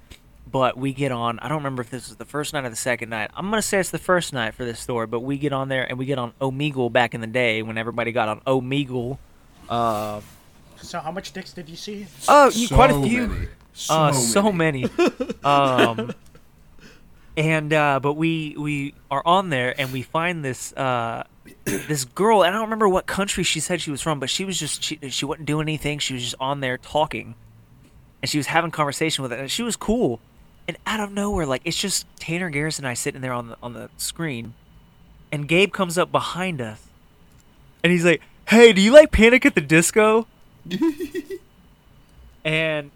but we get on. I don't remember if this was the first night or the second night. I'm gonna say it's the first night for this story, but we get on there and we get on Omegle back in the day when everybody got on Omegle. Uh, So how much dicks did you see? oh, you quite a few. many. So, uh, so many. many. um, [laughs] and uh, but we we are on there and we find this uh, [coughs] this girl. And I don't remember what country she said she was from, but she was just she, she wasn't doing anything. She was just on there talking, and she was having conversation with it, and she was cool. And out of nowhere, like it's just Tanner Garrison and I sitting there on the on the screen, and Gabe comes up behind us, and he's like, "Hey, do you like Panic at the Disco?" [laughs] and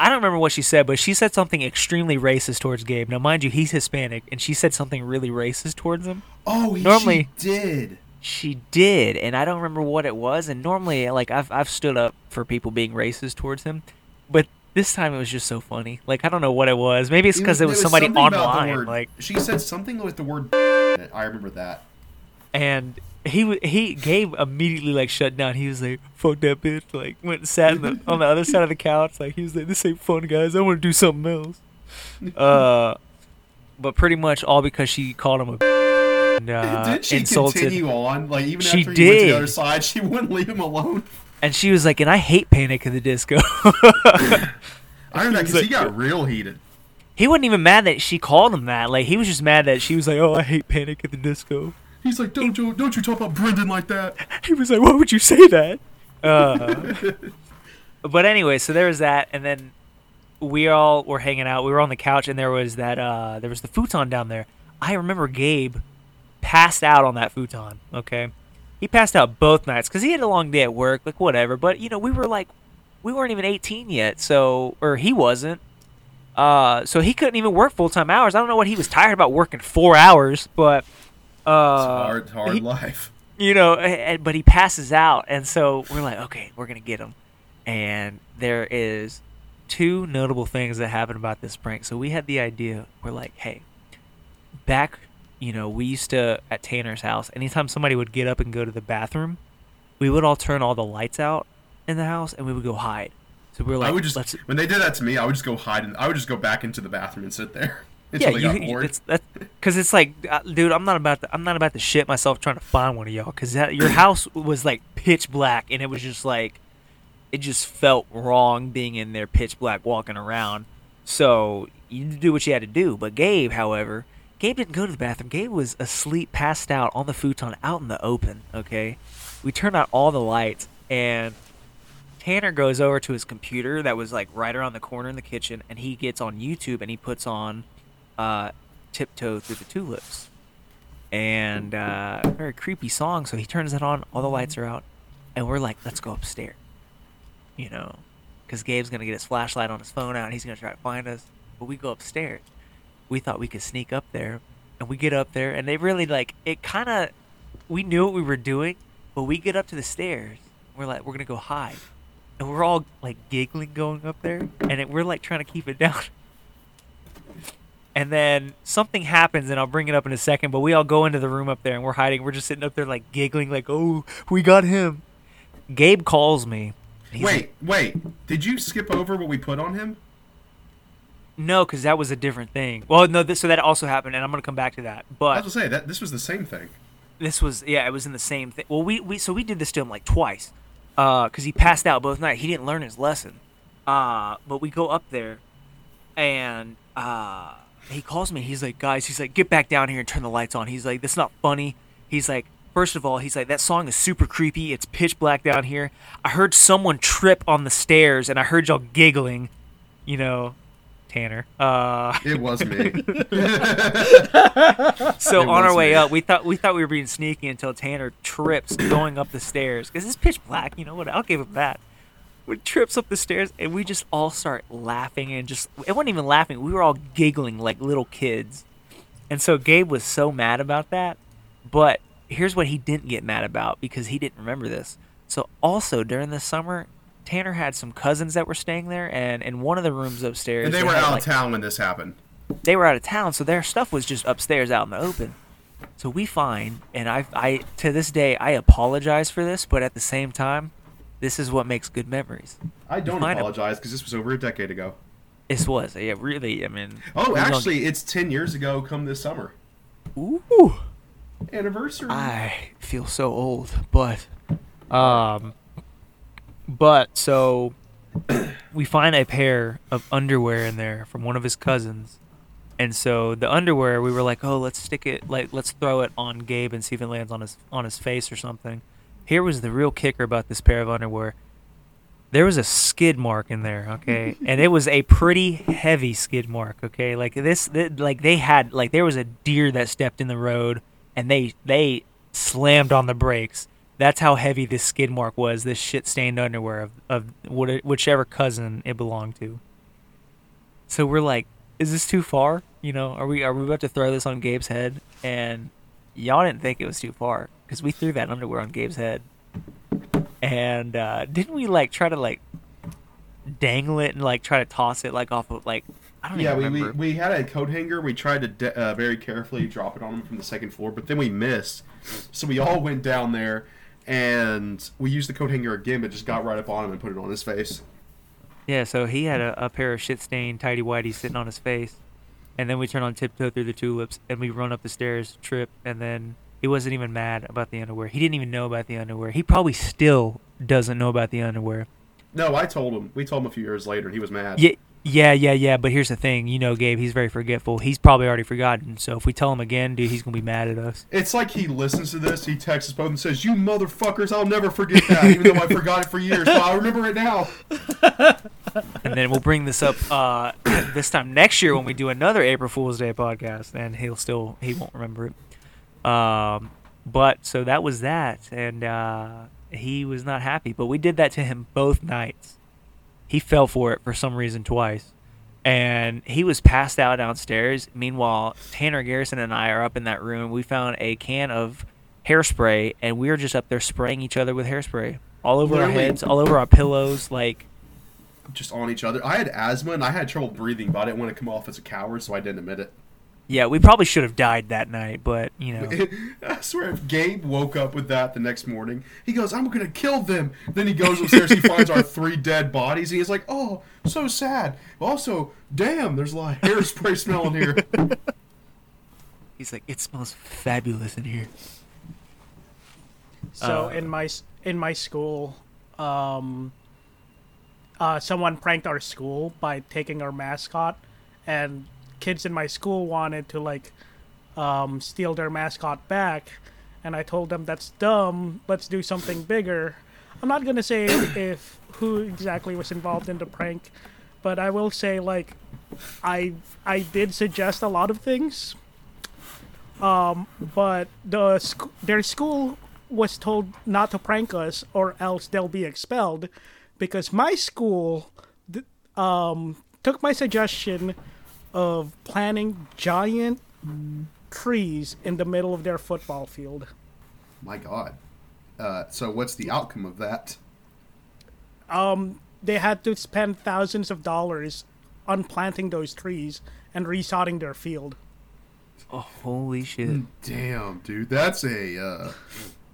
I don't remember what she said, but she said something extremely racist towards Gabe. Now, mind you, he's Hispanic, and she said something really racist towards him. Oh, he, Normally- she did. She did, and I don't remember what it was. And normally, like I've I've stood up for people being racist towards him, but this time it was just so funny. Like I don't know what it was. Maybe it's because it, was somebody something about the online. word- Like she said something with the word. [laughs] I remember that. and he w- he Gabe immediately like shut down. He was like, "Fuck that bitch!" Like went and sat the, on the other side of the couch. Like he was like, "This ain't fun, guys. I want to do something else." [laughs] Uh, but pretty much all because she called him a [laughs] and uh, did she insulted. continue on? Like even She after he went to the other side, she [laughs] wouldn't leave him alone. And she was like, "And I hate Panic at the Disco." I remember that because like- he got real heated. he wasn't even mad that she called him that. Like he was just mad that she was like, "Oh, I hate Panic at the Disco." He's like, "Don't you don't you talk about Brendon like that?" [laughs] He was like, "Why would you say that?" Uh, [laughs] but anyway, so there was that, and then we all were hanging out. We were on the couch, and there was that. Uh, there was the futon down there. I remember Gabe passed out on that futon. Okay, he passed out both nights because he had a long day at work. Like whatever, but you know, we were like, we weren't even 18 yet, so or he wasn't. Uh, so he couldn't even work full time hours. I don't know what he was tired about working four hours, but uh, It's hard, hard he- life. you know, but he passes out, and so we're like, okay, we're gonna get him. And there is two notable things that happened about this prank. So we had the idea. We're like, hey, back, you know, we used to at Tanner's house. Anytime somebody would get up and go to the bathroom, we would all turn all the lights out in the house, and we would go hide. So we were like, I would just let's when they did that to me, I would just go hide. And I would just go back into the bathroom and sit there yeah, until they got you, bored. it's that because it's like, uh, dude, I'm not about to, I'm not about to shit myself trying to find one of y'all because your [clears throat] house was like pitch black and it was just like, it just felt wrong being in there pitch black walking around. So you do what you had to do. But Gabe, however, Gabe didn't go to the bathroom. Gabe was asleep, passed out on the futon, out in the open. Okay, we turned out all the lights and. Tanner goes over to his computer that was like right around the corner in the kitchen, and he gets on YouTube and he puts on uh, "Tiptoe Through the Tulips," and uh, very creepy song. So he turns it on. All the lights are out, and we're like, let's go upstairs, you know, because Gabe's gonna get his flashlight on his phone out, and he's gonna try to find us. But we go upstairs. We thought we could sneak up there, and we get up there, and they really like it. Kind of, we knew what we were doing, but we get up to the stairs. We're like, we're gonna go hide, and we're all like giggling going up there, and it, we're like trying to keep it [laughs] down. And then something happens, and I'll bring it up in a second. But we all go into the room up there, and we're hiding. We're just sitting up there, like giggling, like, "Oh, we got him." Gabe calls me. He's Wait, like, wait. Did you skip over what we put on him? no, because that was a different thing. Well, no, this, so that also happened, and I'm gonna come back to that. but I was gonna say that this was the same thing. this was, yeah, it was in the same thing. Well, we, we so we did this to him like twice, uh, because he passed out both nights. He didn't learn his lesson. Uh, but we go up there, and uh, he calls me. He's like, guys, he's like, get back down here and turn the lights on. He's like, that's not funny. He's like, first of all, he's like, that song is super creepy. It's pitch black down here. I heard someone trip on the stairs, and I heard y'all giggling. You know, Tanner. Uh, It was me. [laughs] so It on our way me. up, we thought we thought we were being sneaky until Tanner trips going up the stairs because it's pitch black. You know what? I'll give him that. We trips up the stairs and we just all start laughing and just it wasn't even laughing. We were all giggling like little kids. And so Gabe was so mad about that. But here's what he didn't get mad about because he didn't remember this. So also during the summer, Tanner had some cousins that were staying there, and in one of the rooms upstairs, and they were out like, of town when this happened. they were out of town, so their stuff was just upstairs out in the open. So we find, and I, I to this day, I apologize for this, but at the same time, this is what makes good memories. I don't apologize because this was over a decade ago. This was, yeah, really. I mean, Oh, actually, it's ten years ago. Come this summer, ooh, anniversary. I feel so old, but, um, but so [coughs] we find a pair of underwear in there from one of his cousins. And so the underwear, we were like, "Oh, let's stick it, like let's throw it on Gabe and see if it lands on his on his face or something." Here was the real kicker about this pair of underwear. There was a skid mark in there, okay, [laughs] and it was a pretty heavy skid mark, okay. Like this, th- like they had, like there was a deer that stepped in the road, and they they slammed on the brakes. That's how heavy this skid mark was. This shit stained underwear of of what- whichever cousin it belonged to. So we're like, is this too far? You know, are we are we about to throw this on Gabe's head? And y'all didn't think it was too far because we threw that underwear on Gabe's head. And uh, didn't we like try to like dangle it and like try to toss it like off of like I don't yeah, we, we, we had a coat hanger. We tried to de- uh, very carefully drop it on him from the second floor, but then we missed. So we all went down there, and we used the coat hanger again, but just got right up on him and put it on his face. Yeah, so he had a, a pair of shit stained tidy whities sitting on his face. And then we turn on tiptoe through the tulips and we run up the stairs, trip, and then he wasn't even mad about the underwear. He didn't even know about the underwear. He probably still doesn't know about the underwear. No, I told him. We told him a few years later, and he was mad. Yeah, yeah, yeah, yeah. But here's the thing, you know, Gabe, he's very forgetful. He's probably already forgotten. So if we tell him again, dude, he's gonna be mad at us. It's like he listens to this, he texts us both and says, "You motherfuckers, I'll never forget that, even though I forgot it for years. But I remember it now." [laughs] and then we'll bring this up uh, [coughs] this time next year when we do another April Fool's Day podcast, and he'll still he won't remember it. Um, but so that was that, and uh, he was not happy. But we did that to him both nights. He fell for it for some reason twice, and he was passed out downstairs. Meanwhile, Tanner Garrison and I are up in that room. We found a can of hairspray, and we were just up there spraying each other with hairspray all over our heads, all over our pillows, like. Just on each other. I had asthma and I had trouble breathing, but I didn't want to come off as a coward, so I didn't admit it. Yeah, we probably should have died that night, but you know, [laughs] I swear, if Gabe woke up with that the next morning, he goes, "I'm gonna kill them." Then he goes upstairs, he finds our three dead bodies, and he's like, "Oh, so sad." Also, damn, there's a lot of hairspray smell in here. [laughs] he's like, it smells fabulous in here. So Uh, in my s- in my school, um, uh, someone pranked our school by taking our mascot, and kids in my school wanted to like um, steal their mascot back, and I told them that's dumb. Let's do something bigger. I'm not gonna say [coughs] if who exactly was involved in the prank, but I will say like I I did suggest a lot of things. Um, but the sc- their school was told not to prank us or else they'll be expelled because my school th- um, took my suggestion of planting giant trees in the middle of their football field. My God. Uh, so what's the outcome of that? They had to spend thousands of dollars on planting those trees and resodding their field. Oh, holy shit. Damn, dude, that's a uh,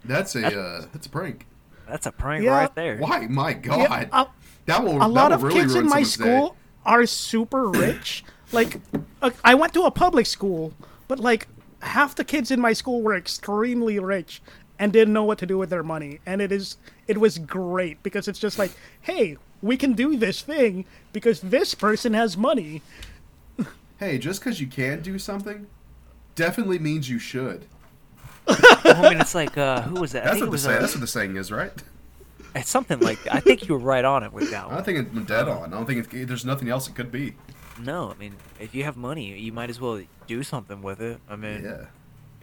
that's a uh, that's a prank. That's a prank Yeah. right there. Why? My God, Yeah, uh, that will a that lot will of really kids in my school day. are super [clears throat] rich. like, uh, I went to a public school, but like half the kids in my school were extremely rich and didn't know what to do with their money. And it is it was great because it's just like, hey, we can do this thing because this person has money. Hey, just because you can do something, definitely means you should. I mean, it's like, uh, who was that? I That's think what was uh, that's what the saying is, right? it's something like that. I think you were right on it with that I one. don't think I'm dead on. I don't think it's, there's nothing else it could be. No, I mean, if you have money, you might as well do something with it. I mean, Yeah. are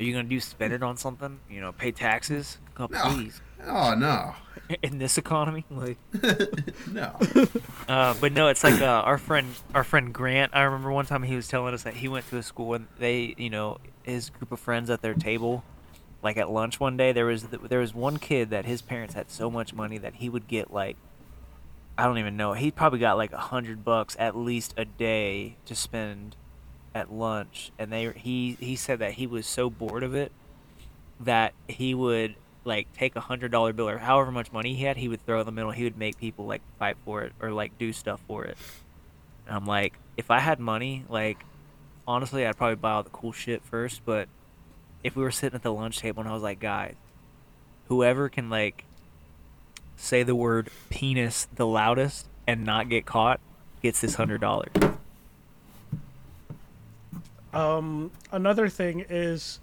you gonna do spend it on something? You know, pay taxes? Oh, No. please. Oh no, [laughs] In this economy, like. [laughs] no. [laughs] Uh, but no, it's like uh, our friend, our friend Grant. I remember one time he was telling us that he went to a school and they, you know, his group of friends at their table, like at lunch one day, there was there was one kid that his parents had so much money that he would get like, I don't even know, he probably got like a hundred bucks at least a day to spend at lunch, and they he he said that he was so bored of it that he would like take a hundred dollar bill or however much money he had, he would throw in the middle. He would make people like fight for it or like do stuff for it. And I'm like, if I had money, like honestly, I'd probably buy all the cool shit first. But if we were sitting at the lunch table and I was like, guys, whoever can like say the word penis the loudest and not get caught gets this hundred dollars. Um, another thing is,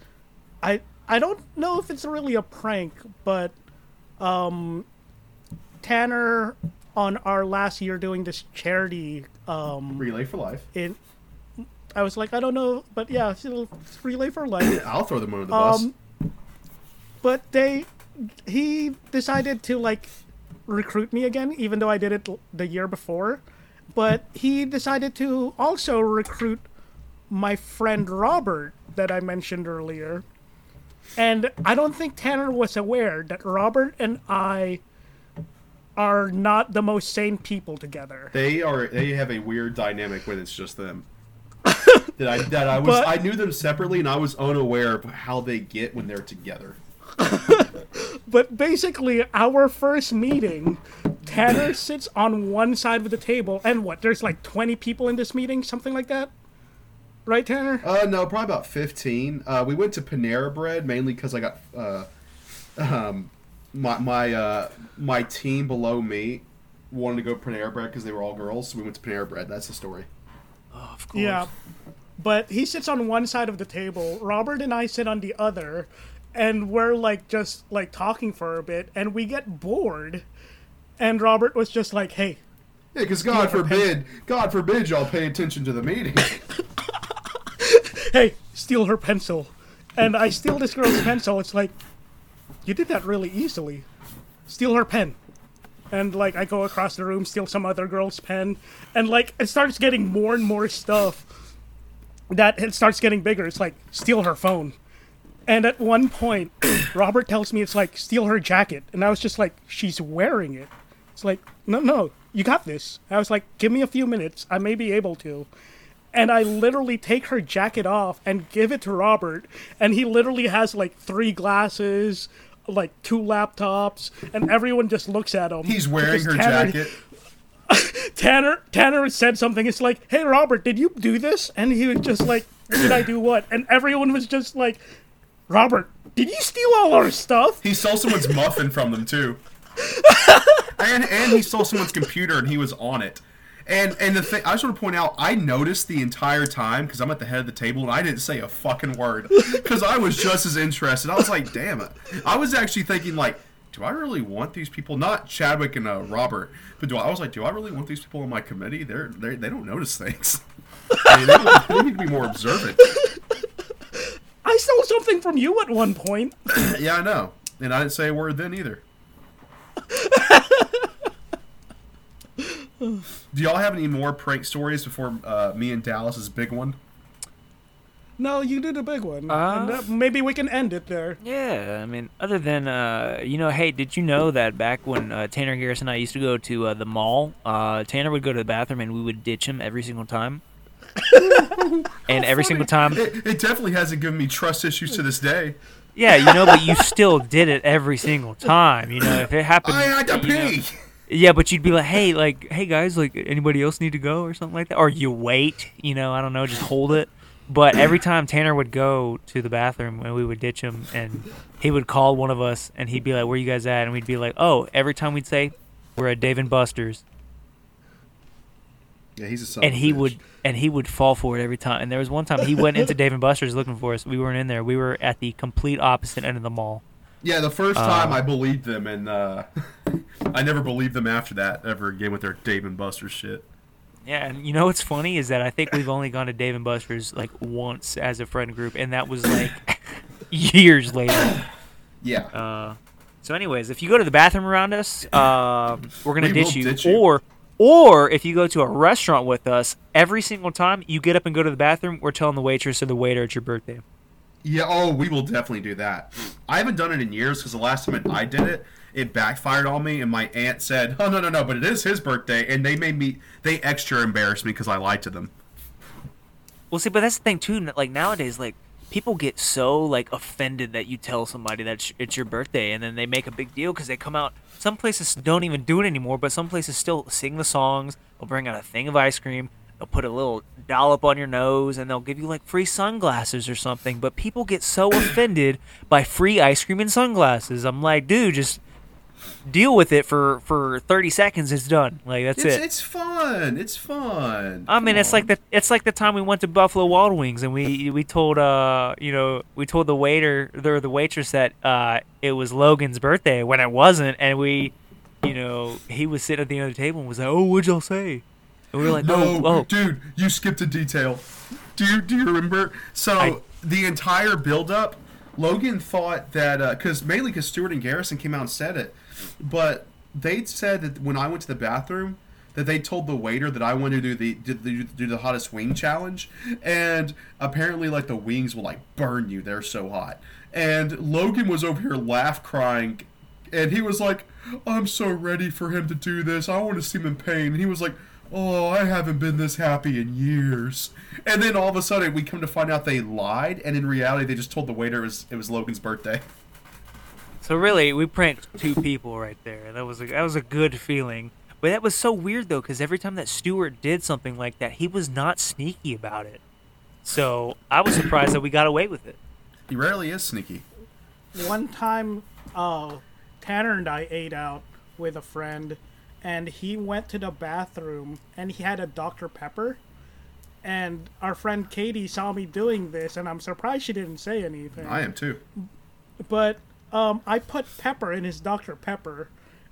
I I don't know if it's really a prank, but um, Tanner on our last year doing this charity um Relay for life. in I was like I don't know, but yeah, it's a relay for life. [coughs] I'll throw them under the bus. Um, but they he decided to like recruit me again, even though I did it the year before. But he decided to also recruit my friend Robert that I mentioned earlier. And I don't think Tanner was aware that Robert and I are not the most sane people together. They are. They have a weird dynamic when it's just them. That I that I was. But- I knew them separately, and I was unaware of how they get when they're together. [laughs] But basically, our first meeting, Tanner [laughs] sits on one side of the table, and what? There's like 20 people in this meeting, something like that, right, Tanner? Uh, no, probably about fifteen. Uh, we went to Panera Bread mainly because I got uh, um, my my uh, my team below me wanted to go Panera Bread because they were all girls, so we went to Panera Bread. That's the story. Oh, of course. Yeah. But he sits on one side of the table. Robert and I sit on the other, and we're like just like talking for a bit, and we get bored. And Robert was just like, "Hey, Yeah, because God her pen- forbid, God forbid y'all pay attention to the meeting. [laughs] hey, steal her pencil. And I steal this girl's pencil. It's like, you did that really easily. Steal her pen. And like, I go across the room, steal some other girl's pen. And like, it starts getting more and more stuff that it starts getting bigger. It's like, steal her phone. And at one point, [coughs] Robert tells me it's like, steal her jacket. And I was just like, she's wearing it. It's like, no, no, you got this. I was like, give me a few minutes. I may be able to and I literally take her jacket off and give it to Robert, and he literally has like three glasses, like two laptops, and everyone just looks at him. He's wearing her Tanner- jacket. [laughs] Tanner Tanner said something. It's like, "Hey Robert, did you do this?" And he was just like, "Did I do what?" And everyone was just like, "Robert, did you steal all our stuff?" He stole someone's muffin from them too. [laughs] and and he stole someone's computer and he was on it. And and the thing I just want to point out, I noticed the entire time because I'm at the head of the table and I didn't say a fucking word [laughs] because I was just as interested. I was like, damn it. I was actually thinking like, do I really want these people? Not Chadwick and uh, Robert, but do I, I was like, do I really want these people on my committee? They're they they don't notice things. I mean, they, they need to be more observant. [laughs] I stole something from you at one point. [clears throat] Yeah, I know. And I didn't say a word then either. [sighs] Do y'all have any more prank stories before uh, me and Dallas's big one? No, you did a big one. Uh, and that, maybe we can end it there. Yeah, I mean, other than uh, you know, hey, did you know that back when uh, Tanner Garrison and I used to go to uh, the mall, uh, Tanner would go to the bathroom and we would ditch him every single time. [laughs] and every single time, It, it definitely hasn't given me trust issues to this day. yeah, you know, but you still did it every single time. You know, if it happened, I had to you know- pee. Yeah, but you'd be like, hey, like, hey guys, like, anybody else need to go or something like that, or you wait, you know, I don't know, just hold it. But every [coughs] time Tanner would go to the bathroom and we would ditch him, and he would call one of us, and he'd be like, "Where you guys at?" And we'd be like, "Oh." Every time we'd say, "We're at Dave and Buster's," Yeah, he's a son and he bitch. would and he would fall for it every time. And there was one time he went into [laughs] Dave and Buster's looking for us. We weren't in there. We were at the complete opposite end of the mall. Yeah, the first Uh, time I believed them, and uh, [laughs] I never believed them after that ever again with their Dave and Buster's shit. Yeah, and you know what's funny is that I think we've only gone to Dave and Buster's like once as a friend group, and that was like [laughs] years later. Yeah. Uh, so, anyways, if you go to the bathroom around us, um, we're gonna We ditch you. ditch you. Or, or if you go to a restaurant with us, every single time you get up and go to the bathroom, we're telling the waitress or the waiter it's your birthday. Yeah, oh, we will definitely do that. I haven't done it in years because the last time I did it, it backfired on me, and my aunt said, "Oh no, no, no!" But it is his birthday, and they made me they extra embarrassed me because I lied to them. Well, see, but that's the thing too. Like nowadays, like people get so like offended that you tell somebody that it's your birthday, and then they make a big deal because they come out. Some places don't even do it anymore, but some places still sing the songs. They'll bring out a thing of ice cream. They'll put a little dollop on your nose, and they'll give you like free sunglasses or something. But people get so offended by free ice cream and sunglasses. I'm like, dude, just deal with it for for 30 seconds. It's done. Like that's it's it. it's fun. It's fun. I mean, Come it's like the it's like the time we went to Buffalo Wild Wings and we we told uh you know we told the waiter or the waitress that uh it was Logan's birthday when it wasn't and we you know he was sitting at the end of the table and was like oh what'd y'all say and we were like No, no oh dude, you skipped a detail. Do you do you remember? So I- the entire build-up, Logan thought that uh, because mainly because Stewart and Garrison came out and said it, but they said that when I went to the bathroom, that they told the waiter that I wanted to do the do the, do the hottest wing challenge, and apparently like the wings will like burn you. They're so hot. And Logan was over here laugh crying, and he was like, "I'm so ready for him to do this. I want to see him in pain." And he was like, "Oh, I haven't been this happy in years." And then all of a sudden, we come to find out they lied, and in reality, they just told the waiter it was it was Logan's birthday. so really we pranked two people right there that was a, that was a good feeling but that was so weird though because every time that Stewart did something like that he was not sneaky about it so I was surprised that we got away with it He rarely is sneaky. One time, uh, Tanner and I ate out with a friend, and he went to the bathroom and he had a Dr. Pepper. And our friend Katie saw me doing this, and I'm surprised she didn't say anything. I am too. but um, I put pepper in his Dr. Pepper,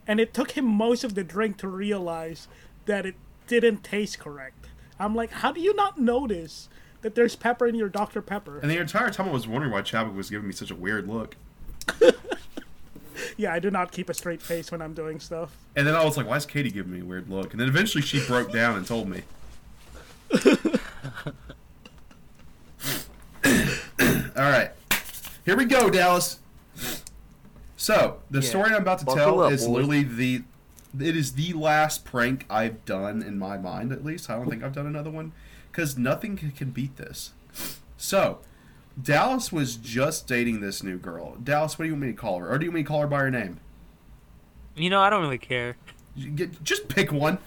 and it took him most of the drink to realize that it didn't taste correct. I'm like, how do you not notice that there's pepper in your Dr. Pepper? And the entire time, I was wondering why Chadwick was giving me such a weird look. [laughs] [laughs] Yeah, I do not keep a straight face when I'm doing stuff. And then I was like, "Why is Katie giving me a weird look?" And then eventually, she broke down and told me. [laughs] All right, here we go, Dallas. So the Yeah. story I'm about to Buckle tell up, is boys. literally the. It is the last prank I've done in my mind, at least. I don't think I've done another one, because nothing can, can beat this. So, Dallas was just dating this new girl. Dallas, what do you want me to call her, or do you want me to call her by her name? you know I don't really care get- Just pick one.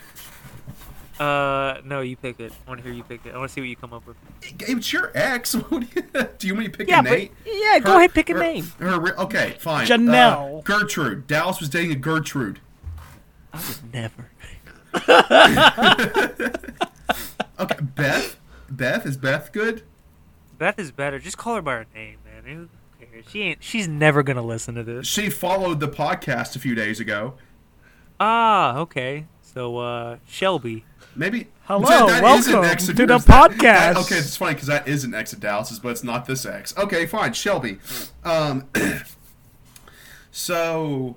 Uh, no, you pick it. I want to hear you pick it. I want to see what you come up with. It's your ex. [laughs] Do you, do want me to pick Yeah, a but- name? yeah, go ahead, pick a her- name. Her, re- okay, fine. Janelle. Uh, Gertrude. Dallas was dating a Gertrude. I would never. [laughs] Okay, Beth. Beth is Beth good? Beth is better. Just call her by her name, man. Who cares? She ain't. She's never gonna listen to this. She followed the podcast a few days ago. Ah, okay. So, uh, Shelby. Maybe. Hello, an welcome to the yours. That- podcast. that- okay, it's funny because that is an ex of Dallas's, but it's not this ex. Okay, fine. Shelby. Um, [clears throat] So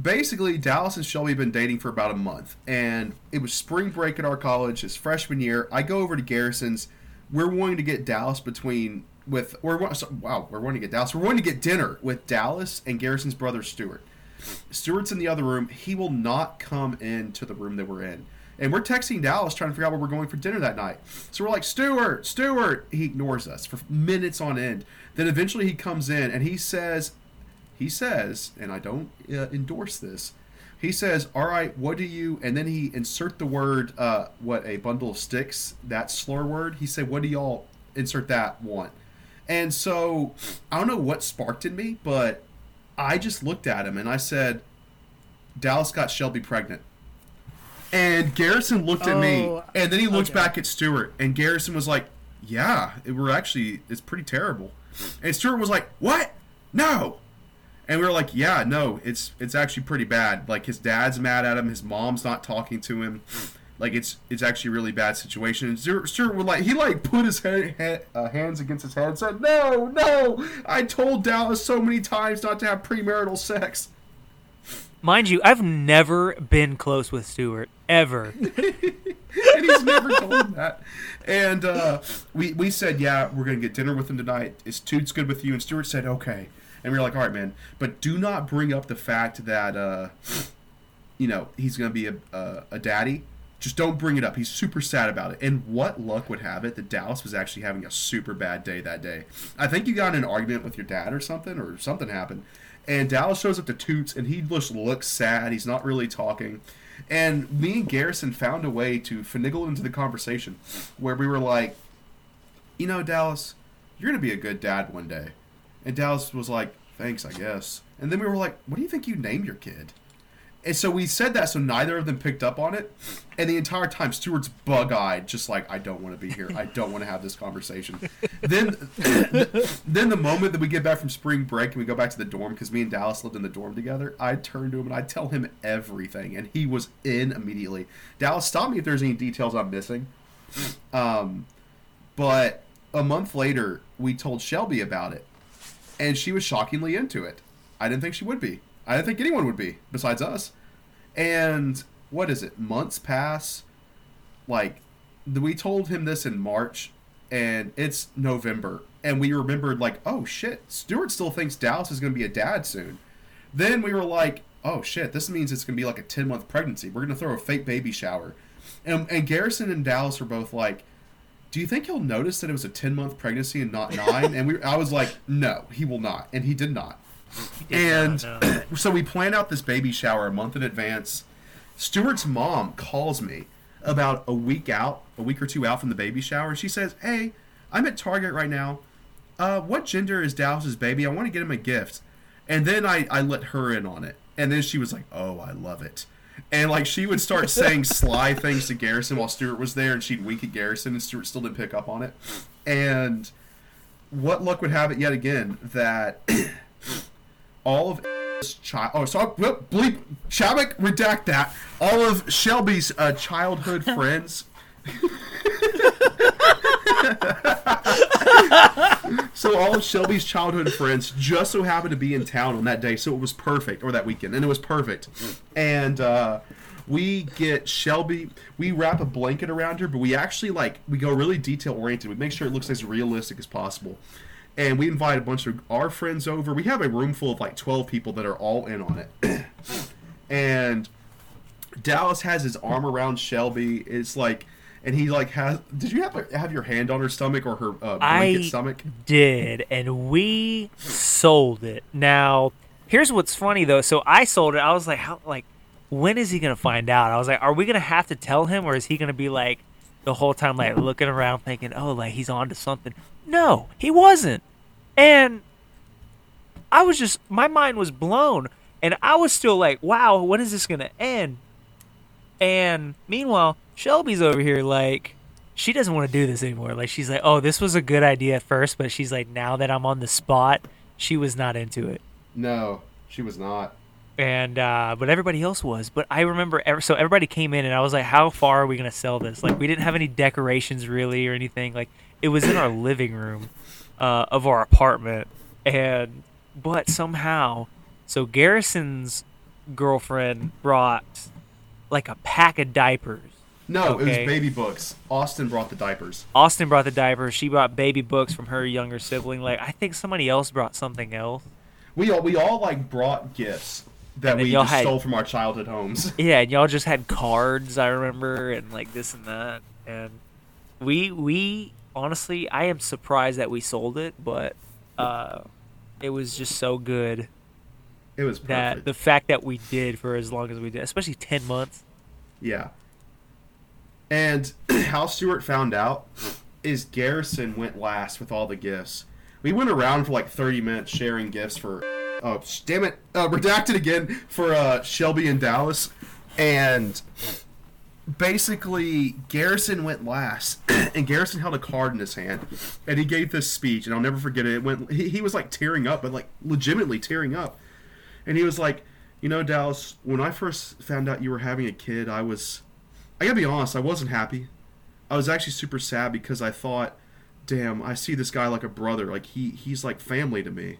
basically, Dallas and Shelby have been dating for about a month, and it was spring break at our college, his freshman year. I go over to Garrison's. We're wanting to get Dallas between with we're wow we're wanting to get Dallas. We're wanting to get dinner with Dallas and Garrison's brother Stuart. Stuart's in the other room. He will not come into the room that we're in. And we're texting Dallas trying to figure out where we're going for dinner that night. So we're like, Stuart, Stuart. He ignores us for minutes on end. Then eventually he comes in and he says, he says, and I don't uh, endorse this. He says, "All right, what do you?" And then he insert the word, uh, what a bundle of sticks. That slur word. He said, "What do y'all insert that want?" And so I don't know what sparked in me, but I just looked at him and I said, "Dallas got Shelby pregnant." And Garrison looked at me, Oh, and then he looked okay. back at Stewart, and Garrison was like, "Yeah, it, we're actually it's pretty terrible." And Stewart was like, "What? No!" And we were like, "Yeah, no, it's it's actually pretty bad. Like his dad's mad at him, his mom's not talking to him. Like it's it's actually a really bad situation." And Stewart, Stewart would like he like put his head, head, uh, hands against his head, and said, "No, no, I told Dallas so many times not to have premarital sex." Mind you, I've never been close with Stuart ever. [laughs] and he's never told him that. And uh, we we said, yeah, we're gonna get dinner with him tonight. Is Toots good with you? And Stuart said, okay. And we were like, all right, man, but do not bring up the fact that uh, you know he's gonna be a, a a daddy. Just don't bring it up. He's super sad about it. And what luck would have it that Dallas was actually having a super bad day that day. I think you got in an argument with your dad or something, or something happened. And Dallas shows up to Toots, and he just looks sad. He's not really talking. And me and Garrison found a way to finagle into the conversation where we were like, you know, Dallas, you're going to be a good dad one day. And Dallas was like, thanks, I guess. And then we were like, what do you think you named your kid? And so we said that so neither of them picked up on it. And the entire time, Stuart's bug eyed, just like, I don't want to be here. I don't want to have this conversation. then, [coughs] then the moment that we get back from spring break and we go back to the dorm, because me and Dallas lived in the dorm together, I turn to him and I tell him everything. And he was in immediately. Dallas, stop me if there's any details I'm missing. Um, but a month later, we told Shelby about it. And she was shockingly into it. I didn't think she would be. I didn't think anyone would be besides us. And what is it? Months pass. Like we told him this in March, and it's November, and we remembered like, oh shit, Stuart still thinks Dallas is going to be a dad soon. Then we were like, oh shit, this means it's going to be like a ten month pregnancy. We're going to throw a fake baby shower, and and Garrison and Dallas are both like. Do you think he'll notice that it was a ten month pregnancy and not nine? And we, I was like, no, he will not, and he did not did and not, no. [clears throat] so we plan out this baby shower a month in advance. Stuart's mom calls me about a week out, a week or two out from the baby shower. She says, "Hey, I'm at Target right now. Uh, what gender is Dallas's baby? I want to get him a gift." And then I I let her in on it, and then she was like, "Oh, I love it." And like she would start saying sly things to Garrison while Stuart was there, and she'd wink at Garrison, and Stuart still didn't pick up on it. And what luck would have it yet again that [clears throat] all of child oh so whoop, bleep Shabak redact that all of Shelby's uh, childhood [laughs] friends [laughs] [laughs] so all of Shelby's childhood friends just so happened to be in town on that day so it was perfect or that weekend and it was perfect and uh we get Shelby. We wrap a blanket around her, but we actually like we go really detail oriented. We make sure it looks as realistic as possible and we invite a bunch of our friends over. We have a room full of like 12 people that are all in on it. [clears throat] and Dallas has his arm around Shelby. It's like, and he like has. Did you have have your hand on her stomach or her uh, blanket I stomach? did, and we sold it. Now, here's what's funny though. So I sold it. I was like, how? Like, when is he gonna find out? I was like, are we gonna have to tell him, or is he gonna be like the whole time like looking around, thinking, oh, like he's on to something? No, he wasn't. And I was just, my mind was blown, and I was still like, wow, when is this gonna end? And meanwhile, Shelby's over here like she doesn't want to do this anymore. Like she's like, "Oh, this was a good idea at first, but she's like, now that I'm on the spot, she was not into it." No, she was not. And uh, but everybody else was. But I remember, ev- so everybody came in, and I was like, "How far are we gonna sell this?" Like we didn't have any decorations really or anything. Like it was in our [coughs] living room uh, of our apartment, and but somehow So Garrison's girlfriend brought like a pack of diapers. No, it was baby books. Austin brought the diapers. Austin brought the diapers. She brought baby books from her younger sibling. Like I think somebody else brought something else. We all we all like brought gifts that we just had- stole from our childhood homes. [laughs] Yeah, and y'all just had cards, I remember, and like this and that. And we we honestly, I am surprised that we sold it, but uh, it was just so good It was that the fact that we did for as long as we did, especially ten months. Yeah. And [clears throat] how Stewart found out is Garrison went last with all the gifts. We went around for like 30 minutes sharing gifts for, oh, damn it, uh, [laughs] redacted again for uh, Shelby and Dallas. And basically, Garrison went last, [clears throat] and Garrison held a card in his hand, and he gave this speech, and I'll never forget it. It went, he, he was like tearing up, but like legitimately tearing up. And he was like, you know, Dallas, when I first found out you were having a kid, I was, I gotta be honest, I wasn't happy. I was actually super sad because I thought, damn, I see this guy like a brother. Like he, he's like family to me.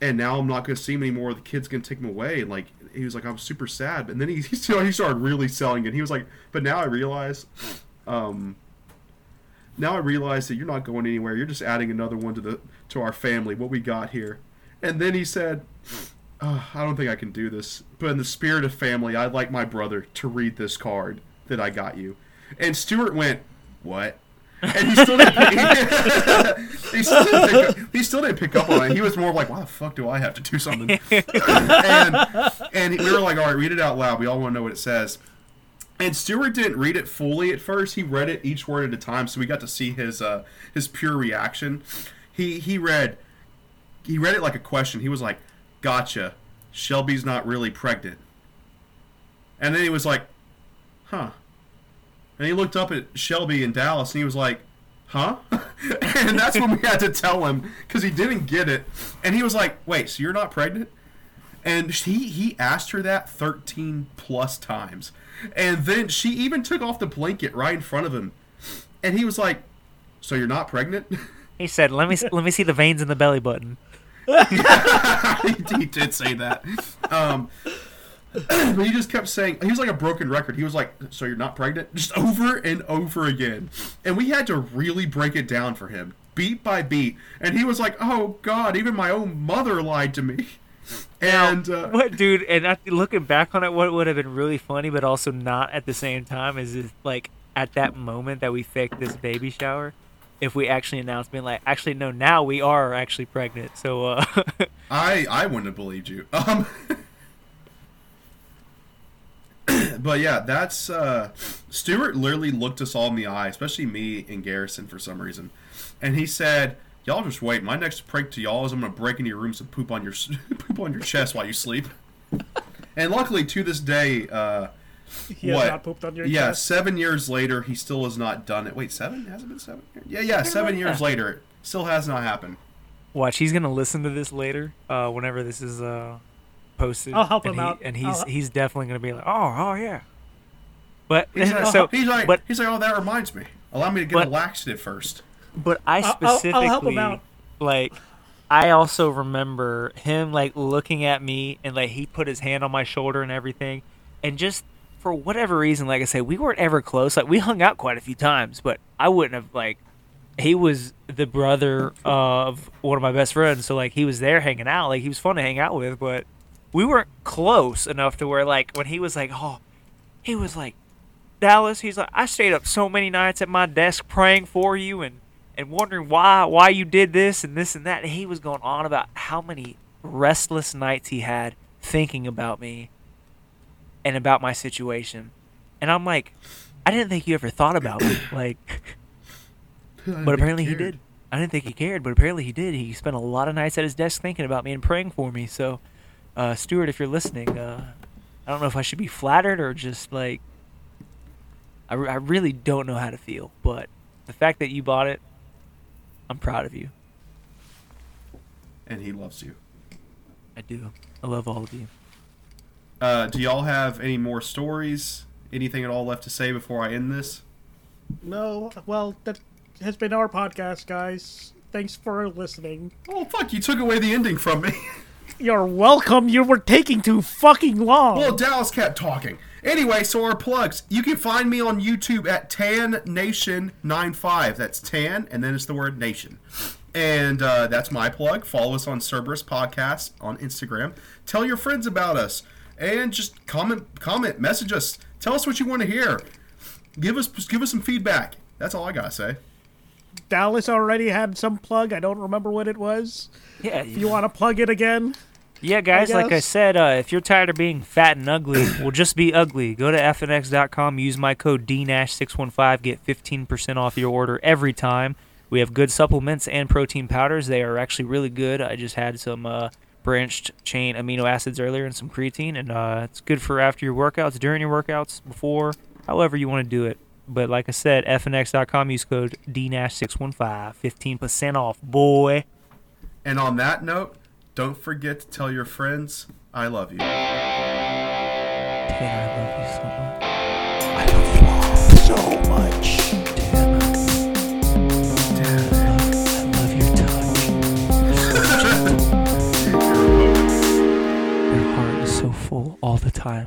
And now I'm not gonna see him anymore. The kid's gonna take him away. And like he was like, I'm super sad. And then he, [laughs] he started really selling it. He was like, but now I realize, um, now I realize that you're not going anywhere. You're just adding another one to the to our family. What we got here. And then he said, "Uh, I don't think I can do this. But in the spirit of family, I'd like my brother to read this card that I got you. And Stuart went, What? And he still didn't pick, [laughs] he, still didn't pick up, he still didn't pick up on it. He was more like, Why the fuck do I have to do something? [laughs] and, and we were like, All right, read it out loud. We all want to know what it says. And Stewart didn't read it fully at first. He read it each word at a time, so we got to see his uh, his pure reaction. He he read he read it like a question. He was like, "Gotcha, Shelby's not really pregnant." And then he was like, "Huh." And he looked up at Shelby in Dallas, and he was like, "Huh?" [laughs] and that's when we had to tell him because he didn't get it. And he was like, "Wait, so you're not pregnant?" And he he asked her that 13 plus times. And then she even took off the blanket right in front of him. And he was like, "So you're not pregnant?" [laughs] He said, "Let me let me see the veins in the belly button." [laughs] he, did say that. Um, [clears throat] but he just kept saying he was like a broken record. He was like, "So you're not pregnant?" [laughs] Just over and over again, and we had to really break it down for him, beat by beat. And he was like, "Oh God, even my own mother lied to me." [laughs] And uh, What, dude? And I, looking back on it, what would have been really funny, but also not at the same time, is if, like at that moment that we faked this baby shower, if we actually announced, being like, actually, no, now we are actually pregnant. So, uh, [laughs] I I wouldn't have believed you. [laughs] Um, [clears throat] but yeah, that's uh, Stuart literally looked us all in the eye, especially me and Garrison for some reason, and he said, "Y'all just wait. My next prank to y'all is I'm gonna break into your rooms and poop on your [laughs] poop on your chest while you sleep." and luckily, to this day, uh, [laughs] He has what? not pooped on your yeah, chest. seven years later, he still has not done it. Wait, seven? Has it been seven? years? Yeah, yeah, seven Yeah. years later, it still has not happened. watch, he's gonna listen to this later, uh, whenever this is uh posted. I'll help and him he- out. and he's I'll- he's definitely gonna be like, oh, oh yeah. But He's like, [laughs] so, he's like, but he's like, oh, that reminds me. Allow me to get But- a laxative first. But I I'll- I'll- I'll specifically help him out. like I also remember him like looking at me and like he put his hand on my shoulder and everything and just for whatever reason like I said we weren't ever close. Like we hung out quite a few times but I wouldn't have like he was the brother of one of my best friends so like he was there hanging out. Like he was fun to hang out with but we weren't close enough to where like when he was like oh he was like Dallas, he's like, I stayed up so many nights at my desk praying for you and, and wondering why why you did this and this and that. And he was going on about how many restless nights he had thinking about me and about my situation. And I'm like, I didn't think you ever thought about me. [coughs] Like, but apparently he did. I didn't think he cared, but apparently he did. He spent a lot of nights at his desk thinking about me and praying for me. So, uh, Stuart, if you're listening, uh, I don't know if I should be flattered or just like I, re- I really don't know how to feel, but the fact that you bought it, I'm proud of you. And he loves you. I do. I love all of you. Uh, do y'all have any more stories? Anything at all left to say before I end this? No, well, that has been our podcast, guys. Thanks for listening. Oh fuck! You took away the ending from me. [laughs] You're welcome. You were taking too fucking long. Well, Dallas kept talking. Anyway, so our plugs. You can find me on YouTube at Tan Nation 95. That's Tan, and then it's the word Nation. And uh, that's my plug. Follow us on Cerberus Podcast on Instagram. Tell your friends about us, and just comment, comment, message us. Tell us what you want to hear. Give us, give us some feedback. That's all I gotta say. Dallas already had some plug. I don't remember what it was. Yeah, If you want to plug it again, Yeah, guys, like I said, uh, if you're tired of being fat and ugly, [coughs] well, just be ugly. Go to fnx.com, use my code DNASH615, get 15% off your order every time. We have good supplements and protein powders. They are actually really good. I just had some uh, branched chain amino acids earlier and some creatine, and uh, it's good for after your workouts, during your workouts, before, however you want to do it. But like I said, fnx.com, use code DNASH615, 15% off, boy. And on that note, don't forget to tell your friends I love you. Tanner, I love you so much. All the time.